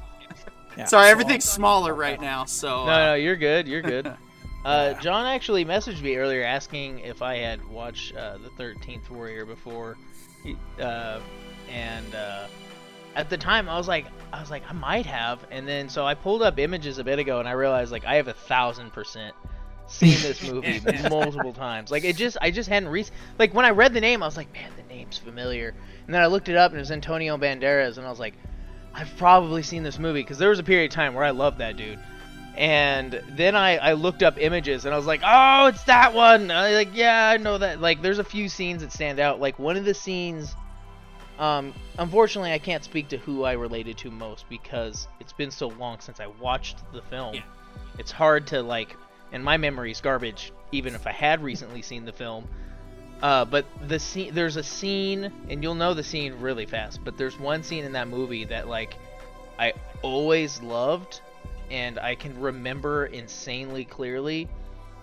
Yeah, Sorry, so- everything's smaller right now. So No, uh, no, you're good. You're good. Uh, John actually messaged me earlier asking if I had watched uh, the Thirteenth Warrior before, He- uh, and uh, at the time I was like, I was like, I might have, and then so I pulled up images a bit ago, and I realized like I have a thousand percent seen this movie multiple times. Like it just, I just hadn't re like when I read the name, I was like, man, the name's familiar, and then I looked it up, and it was Antonio Banderas, and I was like, I've probably seen this movie because there was a period of time where I loved that dude. And then I, I looked up images and I was like, oh, it's that one. I like, yeah, I know that. Like, there's a few scenes that stand out. Like one of the scenes, um, unfortunately, I can't speak to who I related to most because it's been so long since I watched the film. Yeah. It's hard to like, and my memory's garbage. Even if I had recently seen the film, uh, but the scene, there's a scene, and you'll know the scene really fast. But there's one scene in that movie that like I always loved, and I can remember insanely clearly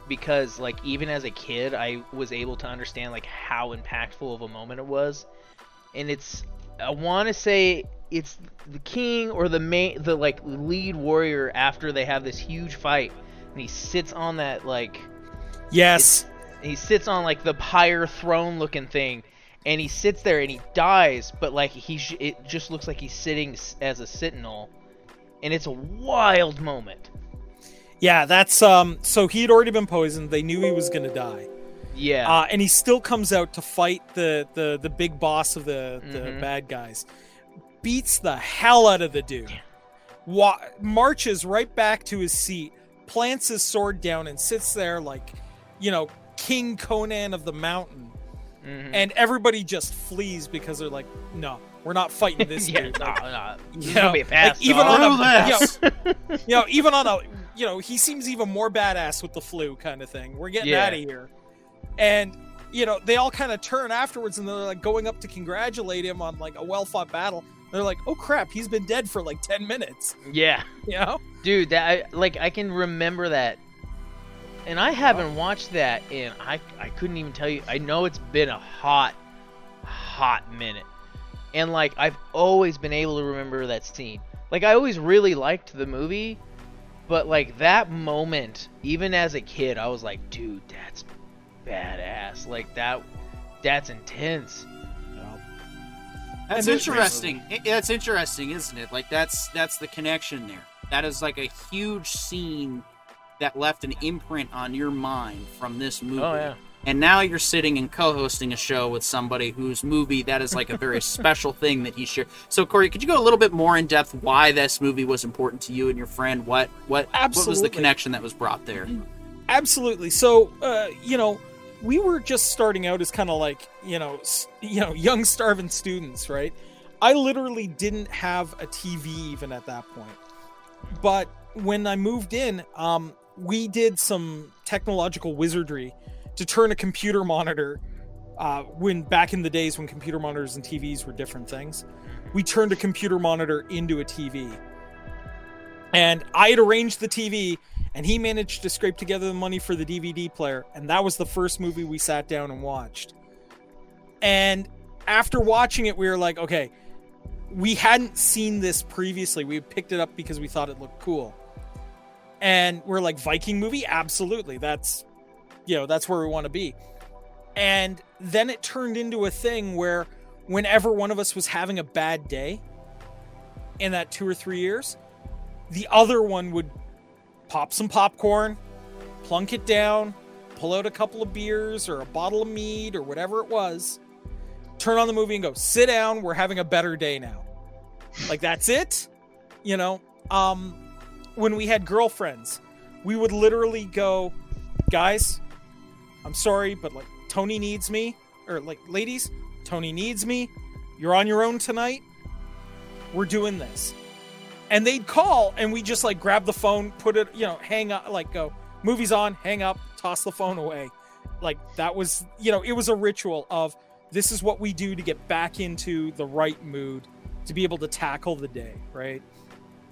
because like even as a kid, I was able to understand like how impactful of a moment it was, and it's I want to say it's the king or the main the like lead warrior after they have this huge fight, and he sits on that like Yes. he sits on like the higher throne looking thing and he sits there and he dies but like he sh- it just looks like he's sitting as a sentinel and it's a wild moment Yeah, that's um so he had already been poisoned. They knew he was going to die. Yeah Uh, and he still comes out to fight the the the big boss of the the Mhm. bad guys. Beats the hell out of the dude. Wa- marches right back to his seat, plants his sword down, and sits there like, you know, King Conan of the mountain. Mhm. And everybody just flees because they're like, no, we're not fighting this yeah dude. no, Like, no. This you know, be a like, even on a, you know, you know, even on a, you know, he seems even more badass with the flu kind of thing. We're getting Yeah. out of here, and you know, they all kind of turn afterwards, and they're like going up to congratulate him on like a well fought battle. They're like, oh crap, he's been dead for like ten minutes. yeah You know? dude that I, like i can remember that and i haven't watched that in i i couldn't even tell you i know it's been a hot hot minute and like i've always been able to remember that scene like i always really liked the movie but like that moment even as a kid i was like dude that's badass like that that's intense That's interesting. I- That's interesting, isn't it? Like that's that's the connection there. That is like a huge scene that left an imprint on your mind from this movie. oh yeah And now you're sitting and co-hosting a show with somebody whose movie that is like a very special thing that he shared. So Corey, could you go a little bit more in depth why this movie was important to you and your friend? What what what was the connection that was brought there? Absolutely. So, uh, you know, we were just starting out as kind of like, you know, you know, young starving students, right? I literally didn't have a TV even at that point. But when I moved in, um, we did some technological wizardry to turn a computer monitor. Uh, when back in the days when computer monitors and TVs were different things, we turned a computer monitor into a TV. And I had arranged the TV and he managed to scrape together the money for the DVD player, and that was the first movie we sat down and watched. And after watching it, we were like, okay, we hadn't seen this previously. We picked it up because we thought it looked cool. And we're like, Viking movie? Absolutely. That's, you know, that's where we want to be. And then it turned into a thing where whenever one of us was having a bad day in that two or three years, the other one would pop some popcorn, plunk it down, pull out a couple of beers or a bottle of mead or whatever it was, turn on the movie and go, sit down, we're having a better day now. Like that's it. You know, um when we had girlfriends, we would literally go, guys, I'm sorry, but like Tony needs me, or like ladies, Tony needs me. You're on your own tonight. we're doing this. And they'd call and we just like grab the phone, put it, you know, hang up, like go, movies on, hang up, toss the phone away. Like that was, you know, it was a ritual of this is what we do to get back into the right mood to be able to tackle the day, right?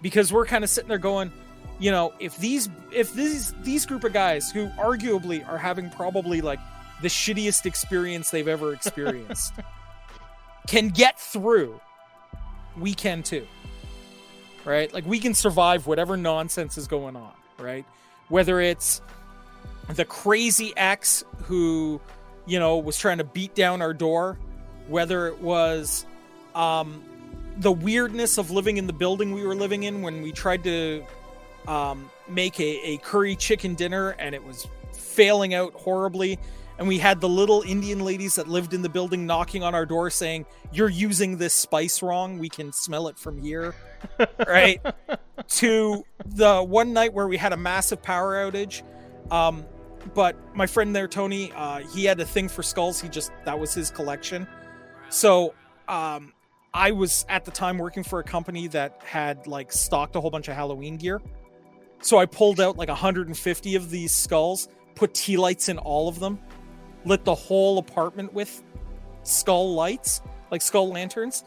Because we're kind of sitting there going, you know, if these if these these group of guys who arguably are having probably like the shittiest experience they've ever experienced can get through, we can too. Right? Like we can survive whatever nonsense is going on, right? Whether it's the crazy ex who, you know, was trying to beat down our door, whether it was um the weirdness of living in the building we were living in when we tried to um, make a, a curry chicken dinner and it was failing out horribly and we had the little indian ladies that lived in the building knocking on our door saying you're using this spice wrong. We can smell it from here. Right? To the one night where we had a massive power outage um, but my friend there tony uh, he had a thing for skulls. He just that was his collection. So um, i was at the time working for a company that had like stocked a whole bunch of halloween gear. So I pulled out like 150 of these skulls, put tea lights in all of them, lit the whole apartment with skull lights, like skull lanterns.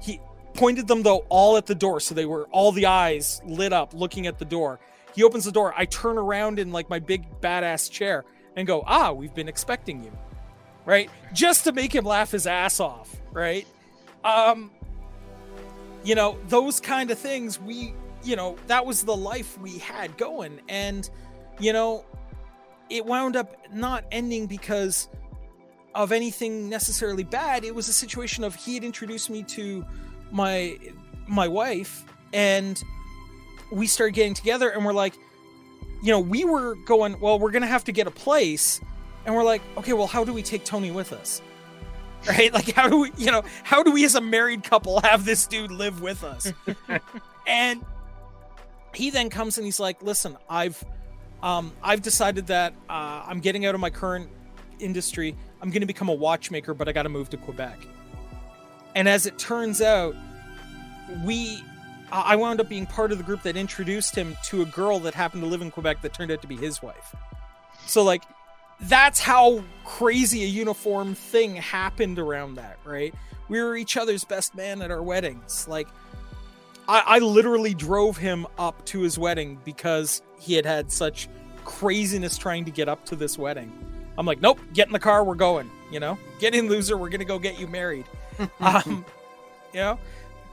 He pointed them though all at the door, so they were all the eyes lit up looking at the door. He opens the door. I turn around in like my big badass chair and go, "Ah, we've been expecting you." Right? Just to make him laugh his ass off, right? Um you know, those kind of things we you know, that was the life we had going. And, you know, it wound up not ending because of anything necessarily bad. It was a situation of he had introduced me to my my wife and we started getting together and we're like, you know, we were going, well, we're going to have to get a place. And we're like, okay, well, how do we take Tony with us? Right? Like, how do we, you know, how do we as a married couple have this dude live with us? and he then comes and he's like, "Listen, I've um, I've decided that uh, I'm getting out of my current industry. I'm going to become a watchmaker, but I got to move to Quebec." And as it turns out, we I wound up being part of the group that introduced him to a girl that happened to live in Quebec that turned out to be his wife. So like that's how crazy a uniform thing happened around that, right? We were each other's best man at our weddings. Like I, I literally drove him up to his wedding because he had had such craziness trying to get up to this wedding. I'm like, nope, get in the car, we're going. You know, get in, loser. We're gonna go get you married. um, you know,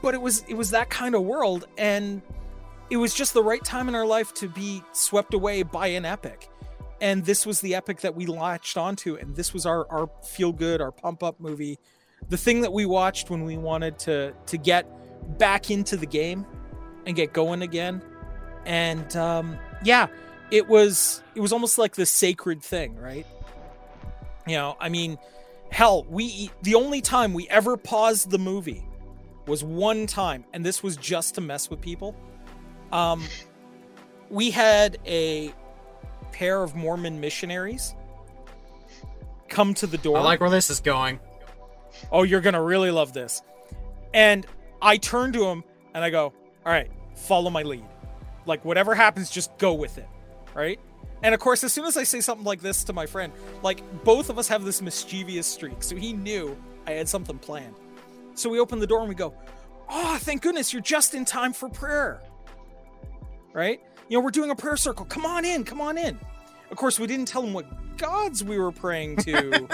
but it was it was that kind of world, and it was just the right time in our life to be swept away by an epic. And this was the epic that we latched onto, and this was our our feel good, our pump up movie, the thing that we watched when we wanted to to get back into the game and get going again. And um, yeah, it was it was almost like the sacred thing, right? You know, I mean, hell, we the only time we ever paused the movie was one time, and this was just to mess with people. Um, we had a pair of Mormon missionaries come to the door. I like where this is going. Oh, you're gonna really love this. And I turn to him and I go, all right, follow my lead. Like, whatever happens, just go with it. Right? And of course, as soon as I say something like this to my friend, like, both of us have this mischievous streak. So he knew I had something planned. So we open the door and we go, oh, thank goodness you're just in time for prayer. Right? You know, we're doing a prayer circle. Come on in, come on in. Of course, we didn't tell him what gods we were praying to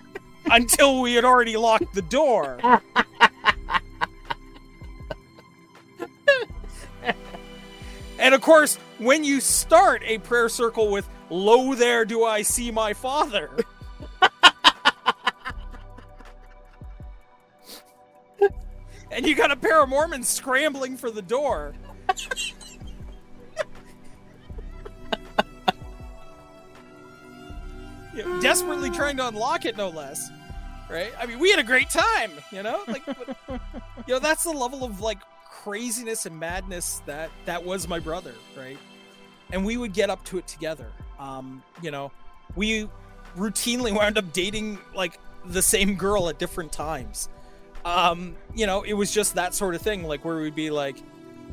until we had already locked the door. And of course, when you start a prayer circle with, Lo there do I see my father. and you got a pair of Mormons scrambling for the door. you know, desperately trying to unlock it, no less. Right? I mean, we had a great time, you know? Like, but, you know, that's the level of, like, craziness and madness that that was my brother, right? And we would get up to it together. Um, you know, we routinely wound up dating like the same girl at different times. um, you know, it was just that sort of thing, like where we'd be like,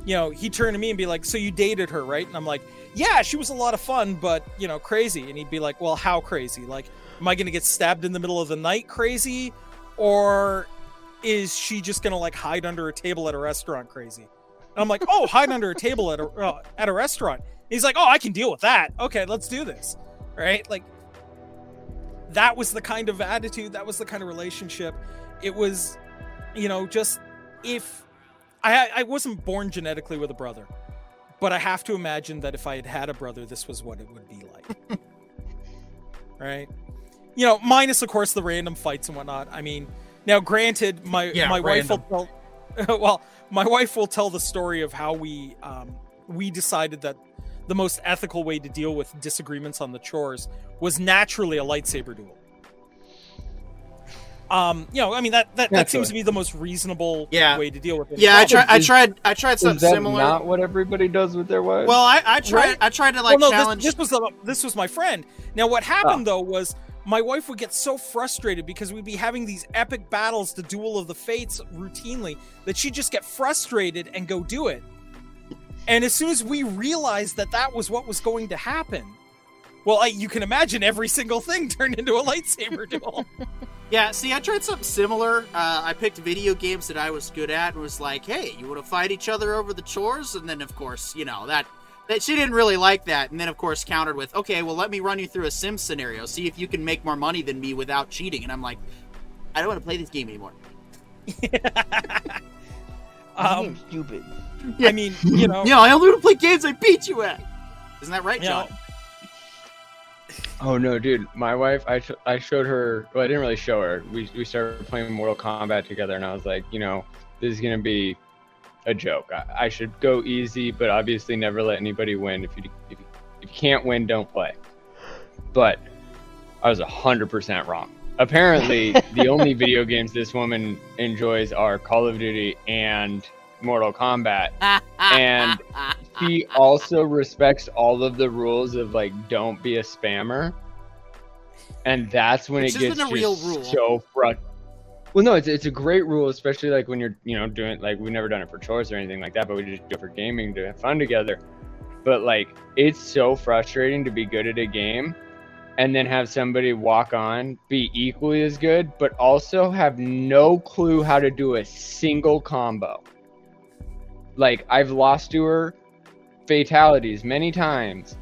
you know, he'd turn to me and be like, "So you dated her, right?" And I'm like, "Yeah, she was a lot of fun, but you know, crazy." And he'd be like, "Well, how crazy? Like, am I going to get stabbed in the middle of the night, crazy, or is she just to like hide under a table at a restaurant, crazy?" And I'm like, "Oh, hide under a table at a uh, at a restaurant." He's like, "Oh, I can deal with that. Okay, let's do this." Right? Like that was the kind of attitude, that was the kind of relationship. It was, you know, just if I I wasn't born genetically with a brother, but I have to imagine that if I had had a brother, this was what it would be like. right? You know, minus of course the random fights and whatnot. I mean, now granted, my Yeah, my random. wife will tell. well, my wife will tell the story of how we um, we decided that the most ethical way to deal with disagreements on the chores was naturally a lightsaber duel. Um, you know, I mean that that, that seems to be the most reasonable Yeah. way to deal with it. Yeah, I Problem- tried. I tried. I tried Is something that similar. not what everybody does with their wives? well, I, I tried. Right? I tried to like well, no, challenge. this, this was the, this was my friend. Now, what happened though was my wife would get so frustrated because we'd be having these epic battles, the duel of the fates, routinely that she'd just get frustrated and go do it. And as soon as we realized that that was what was going to happen, well, I, you can imagine every single thing turned into a lightsaber duel. Yeah, see, I tried something similar. Uh, I picked video games that I was good at and was like, "Hey, you want to fight each other over the chores?" And then, of course, you know that that she didn't really like that. And then, of course, countered with, "Okay, well, let me run you through a sim scenario. See if you can make more money than me without cheating." And I'm like, "I don't want to play this game anymore." um, stupid. I mean, you know, Yeah, I only want to play games I beat you at. Isn't that right, you know, John? Oh no, dude! My wife, I sh- I showed her. Well, I didn't really show her. We we started playing Mortal Kombat together, and I was like, you know, this is gonna be a joke. I, I should go easy, but obviously never let anybody win. If you if you, if you can't win, don't play. But I was hundred percent wrong. Apparently, the only video games this woman enjoys are Call of Duty and Mortal Kombat. And she also respects all of the rules of like don't be a spammer and that's when Which it gets a real just rule. so fru- well no it's, it's a great rule especially like when you're you know doing like we've never done it for chores or anything like that but we just do it for gaming to have fun together but like it's so frustrating to be good at a game and then have somebody walk on be equally as good but also have no clue how to do a single combo like I've lost to her fatalities many times,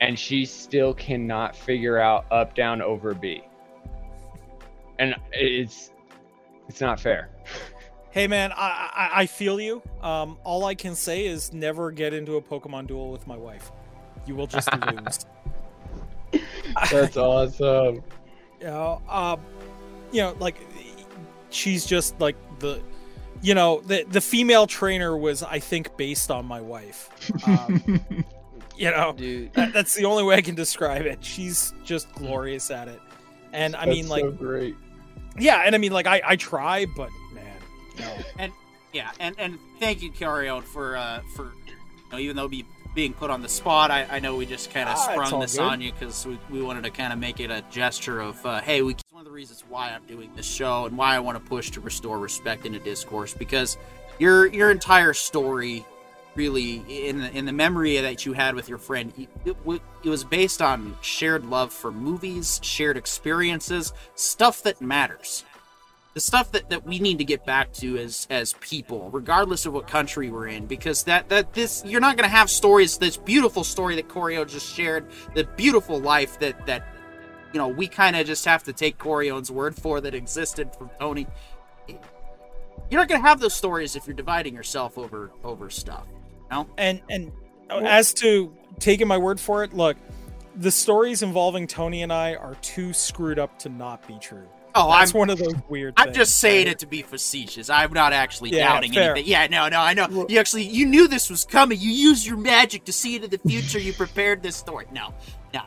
and she still cannot figure out up, down, over B. And it's it's not fair. Hey man, I, I I feel you. Um, all I can say is never get into a Pokemon duel with my wife. You will just lose. That's awesome. You know, uh, you know, like she's just like the, you know, the the female trainer was I think based on my wife. Um, you know, Dude, that, that's the only way I can describe it. She's just glorious at it, and I mean, like, so great. Yeah, and I mean, like, I I try, but man, no. And yeah, and and thank you, Carrion, for uh for you know, even though be being put on the spot, I, I know we just kind of Ah, sprung this good. on you because we, we wanted to kind of make it a gesture of uh, hey, we. One of the reasons why I'm doing this show and why I want to push to restore respect into discourse because your your entire story really in the, in the memory that you had with your friend it, it, was based on shared love for movies shared experiences stuff that matters. The stuff that, that we need to get back to as as people regardless of what country we're in because that that this you're not going to have stories this beautiful story that Corio just shared the beautiful life that that you know we kind of just have to take Corio's word for that existed from Tony. You're not going to have those stories if you're dividing yourself over over stuff no and and as to taking my word for it, look, the stories involving Tony and I are too screwed up to not be true. oh That's I'm one of those weird. I'm things, just saying right? it to be facetious. I'm not actually Yeah, doubting fair. anything. Yeah, no, no, I know. Well- You actually you knew this was coming. You used your magic to see into the future. You prepared this story. No, no,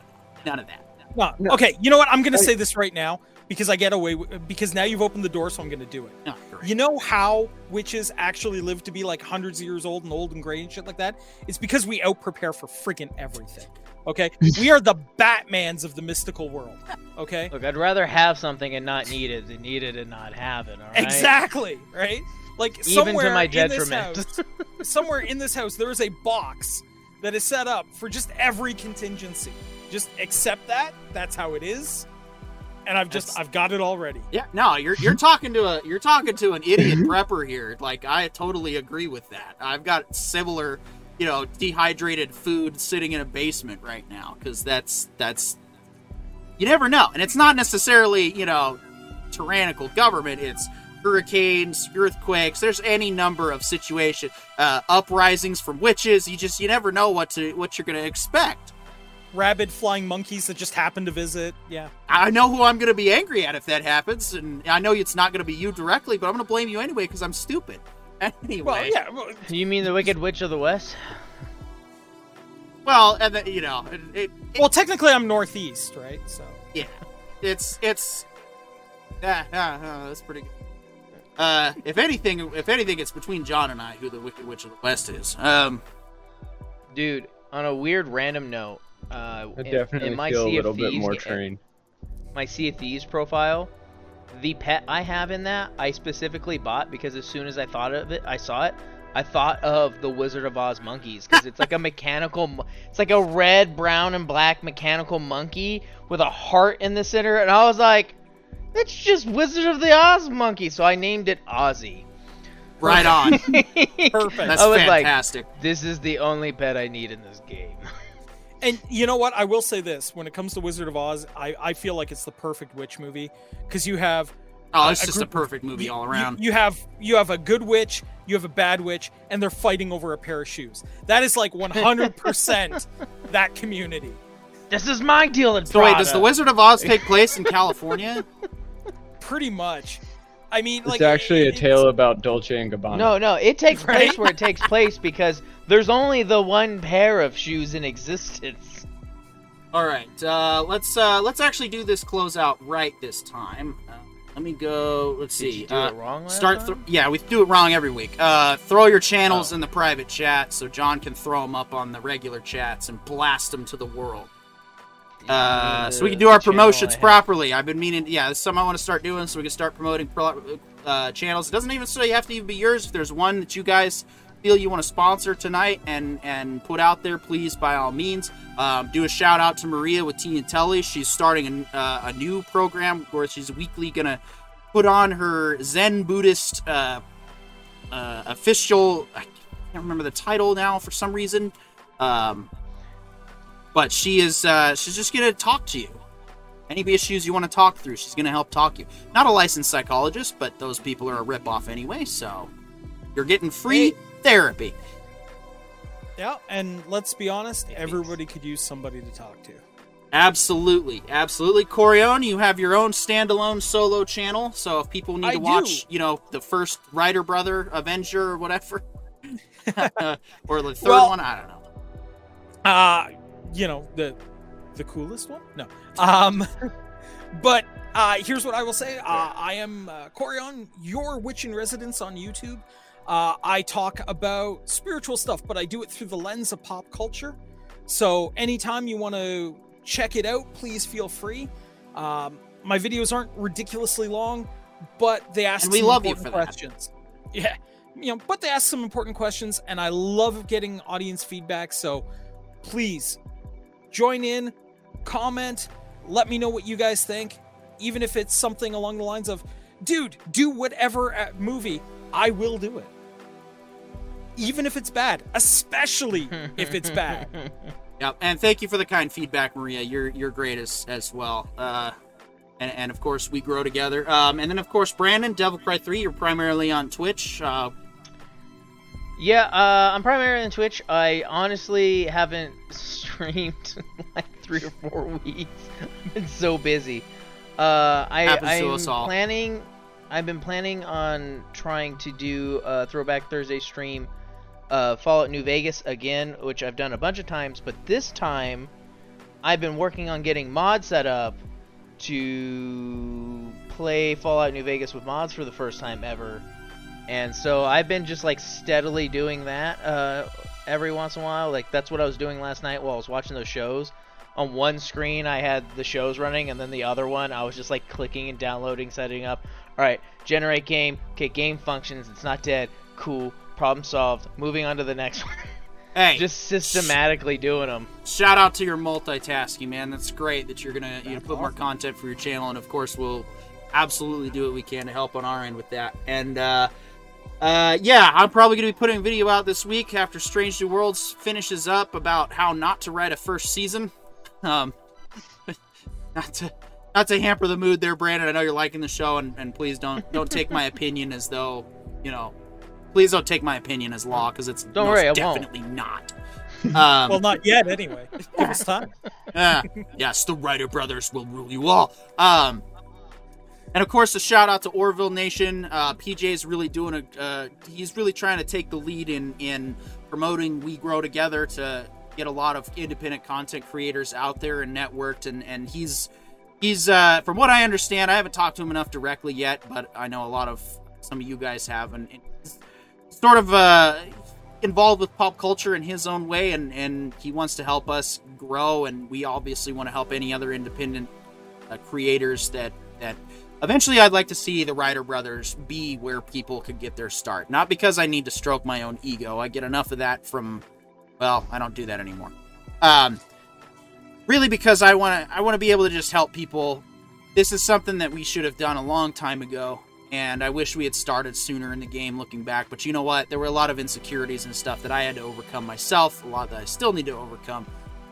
none of that. No. No. Okay, you know what? I'm going to say this right now because I get away with, because now you've opened the door, so I'm going to do it. No, great. You know how witches actually live to be like hundreds of years old and old and gray and shit like that? It's because we out prepare for freaking everything. Okay, we are the Batmans of the mystical world. Okay, Look, I'd rather have something and not need it than need it and not have it. All right. exactly right. Like Even to somewhere my in this house, somewhere in this house, there is a box that is set up for just every contingency. Just accept that. That's how it is. And I've just I've got it already. Yeah, no, you're you're talking to a you're talking to an idiot prepper here. Like I totally agree with that. I've got similar, you know, dehydrated food sitting in a basement right now because that's that's you never know, and it's not necessarily you know tyrannical government. It's hurricanes, earthquakes. There's any number of situation uh, uprisings from witches. You just you never know what to what you're gonna expect. Rabid flying monkeys that just happen to visit. Yeah. I know who I'm going to be angry at if that happens, and I know it's not going to be you directly, but I'm going to blame you anyway because I'm stupid. Anyway, Well, yeah. well, You mean the Wicked Witch of the West? Well, and then, you know, it, it, it- Well, technically, I'm northeast, right? So yeah, it's it's yeah, yeah, yeah, that's pretty good. Uh, if anything, if anything, it's between John and I who the Wicked Witch of the West is. Um, Dude, on a weird random note, uh, I definitely in, my feel a Sea of little bit more trained. my Sea of Thieves profile, the pet I have in that I specifically bought because as soon as I thought of it, I saw it. I thought of the Wizard of Oz monkeys because it's like a mechanical, it's like a red, brown, and black mechanical monkey with a heart in the center, and I was like, "That's just Wizard of the Oz monkey." So I named it Ozzy. right on. perfect. That's I was like- fantastic. This is the only pet I need in this game. And you know what? I will say this: when it comes to Wizard of Oz, I, I feel like it's the perfect witch movie because you have oh, it's a just a group of- perfect movie you- all around. You, have you have a good witch, you have a bad witch, and they're fighting over a pair of shoes. That is like 100 percent that community. This is my deal at so wait, does the Wizard of Oz take place in California? Pretty much. I mean, It's like actually a tale about Dolce and Gabbana. No, no, it takes Right? place where it takes place because there's only the one pair of shoes in existence. All right, uh, let's uh, let's actually do this closeout right this time. Uh, let me go. Let's Did see. uh, it wrong last Start. Th- yeah, we do it wrong every week. Uh, throw your channels Oh. in the private chat so John can throw them up on the regular chats and blast them to the world. Uh, so we can do our promotions properly. I've been meaning. Yeah, this is something I want to start doing so we can start promoting pro- uh, channels. It doesn't even say you have to even be yours. If there's one that you guys feel you want to sponsor tonight and and put out there, please by all means. Um, do a shout out to Maria with and Telly. She's starting a, uh, a new program where she's weekly gonna put on her Zen Buddhist uh, uh, official. I can't remember the title now for some reason. Um, but she is uh, she's just gonna talk to you. Any issues you want to talk through, she's gonna help talk you. Not a licensed psychologist, but those people are a ripoff anyway. So you're getting free therapy. Yeah, and let's be honest, everybody could use somebody to talk to. Absolutely, absolutely. Corion, you have your own standalone solo channel. So if people need I to do. watch, you know, the first Writer Brother Avenger or whatever, or the third Well- one, I don't know. uh you know the the coolest one no um but uh here's what i will say uh, i am uh, corion your witch in residence on youtube uh i talk about spiritual stuff but i do it through the lens of pop culture so anytime you want to check it out please feel free um my videos aren't ridiculously long but they ask And we some love you important for that. questions yeah you know but they ask some important questions and i love getting audience feedback so please join in, comment, let me know what you guys think. Even if it's something along the lines of, dude, do whatever movie, I will do it. Even if it's bad, especially if it's bad. Yep, and thank you for the kind feedback, Maria. You're you're great as as well. Uh, and, and of course we grow together. Um, and then of course Brandon, Devil Cry Three. You're primarily on Twitch. Uh, Yeah, uh, I'm primarily on Twitch. I honestly haven't streamed in like three or four weeks. I've been so busy. Uh, I, Happens to I'm planning. I've been planning on trying to do a Throwback Thursday stream, uh, Fallout New Vegas again, which I've done a bunch of times. But this time, I've been working on getting mods set up to play Fallout New Vegas with mods for the first time ever. And so I've been just like steadily doing that uh, every once in a while. Like that's what I was doing last night while I was watching those shows. On one screen, I had the shows running, and then the other one, I was just like clicking and downloading, setting up. All right, generate game. Okay, game functions. It's not dead. Cool. Problem solved. Moving on to the next one. Hey, just systematically doing them. shout out to your multitasking, man. That's great that you're gonna you know, put more content for your channel, and of course we'll absolutely do what we can to help on our end with that. And uh, uh, yeah, I'm probably gonna be putting a video out this week after Strange New Worlds finishes up about how not to write a first season. Um, not to not to hamper the mood there, Brandon. I know you're liking the show, and, and please don't don't take my opinion as though you know. Please don't take my opinion as law because it's Don't worry, definitely not. Um, well, not yet. Anyway, give us time. yeah. Yes, the Writer Brothers will rule you all. Um, and of course, a shout out to Orville Nation. Uh, PJ is really doing a. Uh, he's really trying to take the lead in in promoting We Grow Together to get a lot of independent content creators out there and networked. And and he's he's uh, from what I understand, I haven't talked to him enough directly yet, but I know a lot of some of you guys have, and, and sort of uh, involved with pop culture in his own way, and and he wants to help us grow, and we obviously want to help any other independent uh, creators that that eventually I'd like to see the Writer Brothers be where people could get their start. Not because I need to stroke my own ego. I get enough of that from well, I don't do that anymore. Um really because I want to I want to be able to just help people. This is something that we should have done a long time ago and I wish we had started sooner in the game looking back, but you know what? There were a lot of insecurities and stuff that I had to overcome myself, a lot that I still need to overcome.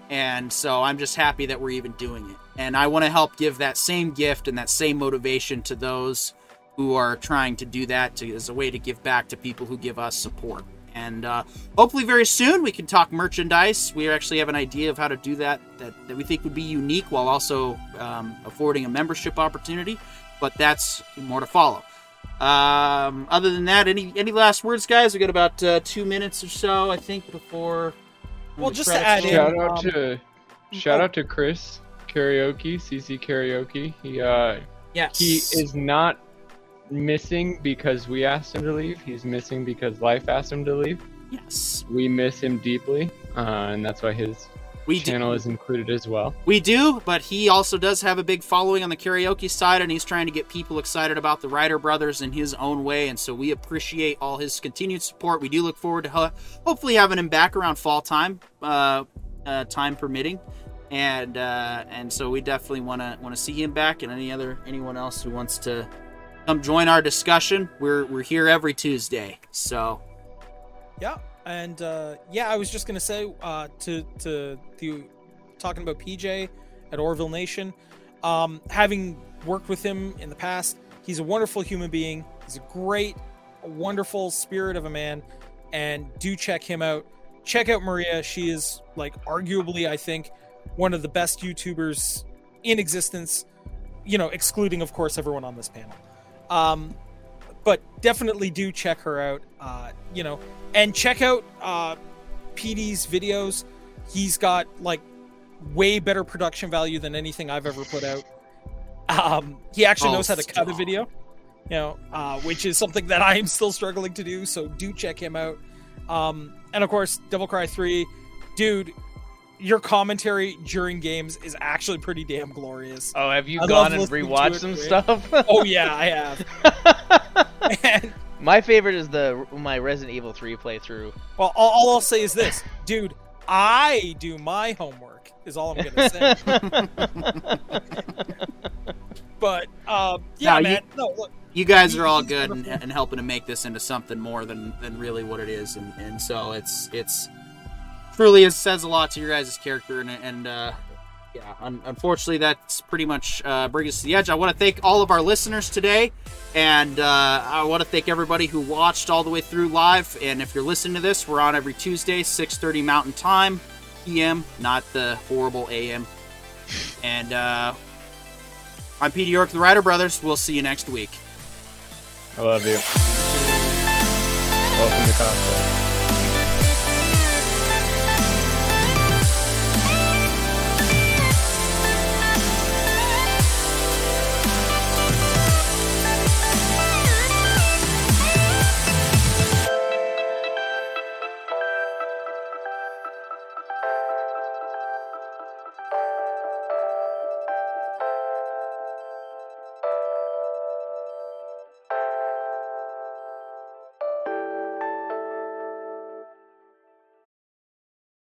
And so I'm just happy that we're even doing it. And I want to help give that same gift and that same motivation to those who are trying to do that to, as a way to give back to people who give us support. And uh, hopefully, very soon, we can talk merchandise. We actually have an idea of how to do that that, that we think would be unique while also um, affording a membership opportunity. But that's more to follow. Um, other than that, any any last words, guys? We got about uh, two minutes or so, I think, before. Well, the just to add in. Shout out um, to shout oh. out to Chris Karaoke, CC Karaoke. He uh yes, he is not missing because we asked him to leave. He's missing because life asked him to leave. yes. We miss him deeply, uh, and that's why his We do. channel is included as well. We do, but he also does have a big following on the karaoke side, and he's trying to get people excited about the Writer Brothers in his own way. And so we appreciate all his continued support. We do look forward to ho- hopefully having him back around fall time, uh, uh, time permitting, and uh, and so we definitely want to want to see him back. And any other anyone else who wants to come join our discussion, we're we're here every Tuesday. So Yeah, and uh, yeah, I was just gonna say uh, to to the talking about PJ at Orville Nation, um, having worked with him in the past, he's a wonderful human being. He's a great, wonderful spirit of a man, and do check him out. Check out Maria. She is like arguably, I think, one of the best YouTubers in existence. You know, excluding of course everyone on this panel. Um, but definitely do check her out. Uh, you know, and check out uh, PD's videos. He's got like way better production value than anything I've ever put out. Um, he actually Oh, knows how to cut a video, you know, uh, which is something that I am still struggling to do. So do check him out. Um, and of course, Devil Cry Three, dude. Your commentary during games is actually pretty damn glorious. Oh, have you I gone and listening to rewatched some Ray. stuff? Oh yeah, I have. And My favorite is the my Resident Evil 3 playthrough. Well, all, all I'll say is this, dude. I do my homework. Is all I'm gonna say. but um, yeah, No, you- man. No, look, you guys are all good and, and helping to make this into something more than than really what it is and, and so it's it's truly it says a lot to your guys' character and, and uh yeah un- unfortunately that's pretty much uh brings us to the edge i want to thank all of our listeners today and uh, i want to thank everybody who watched all the way through live and if you're listening to this we're on every tuesday 6.30 mountain time pm not the horrible am and uh i'm peter york the Writer brothers we'll see you next week I love you. Welcome to Cosplay.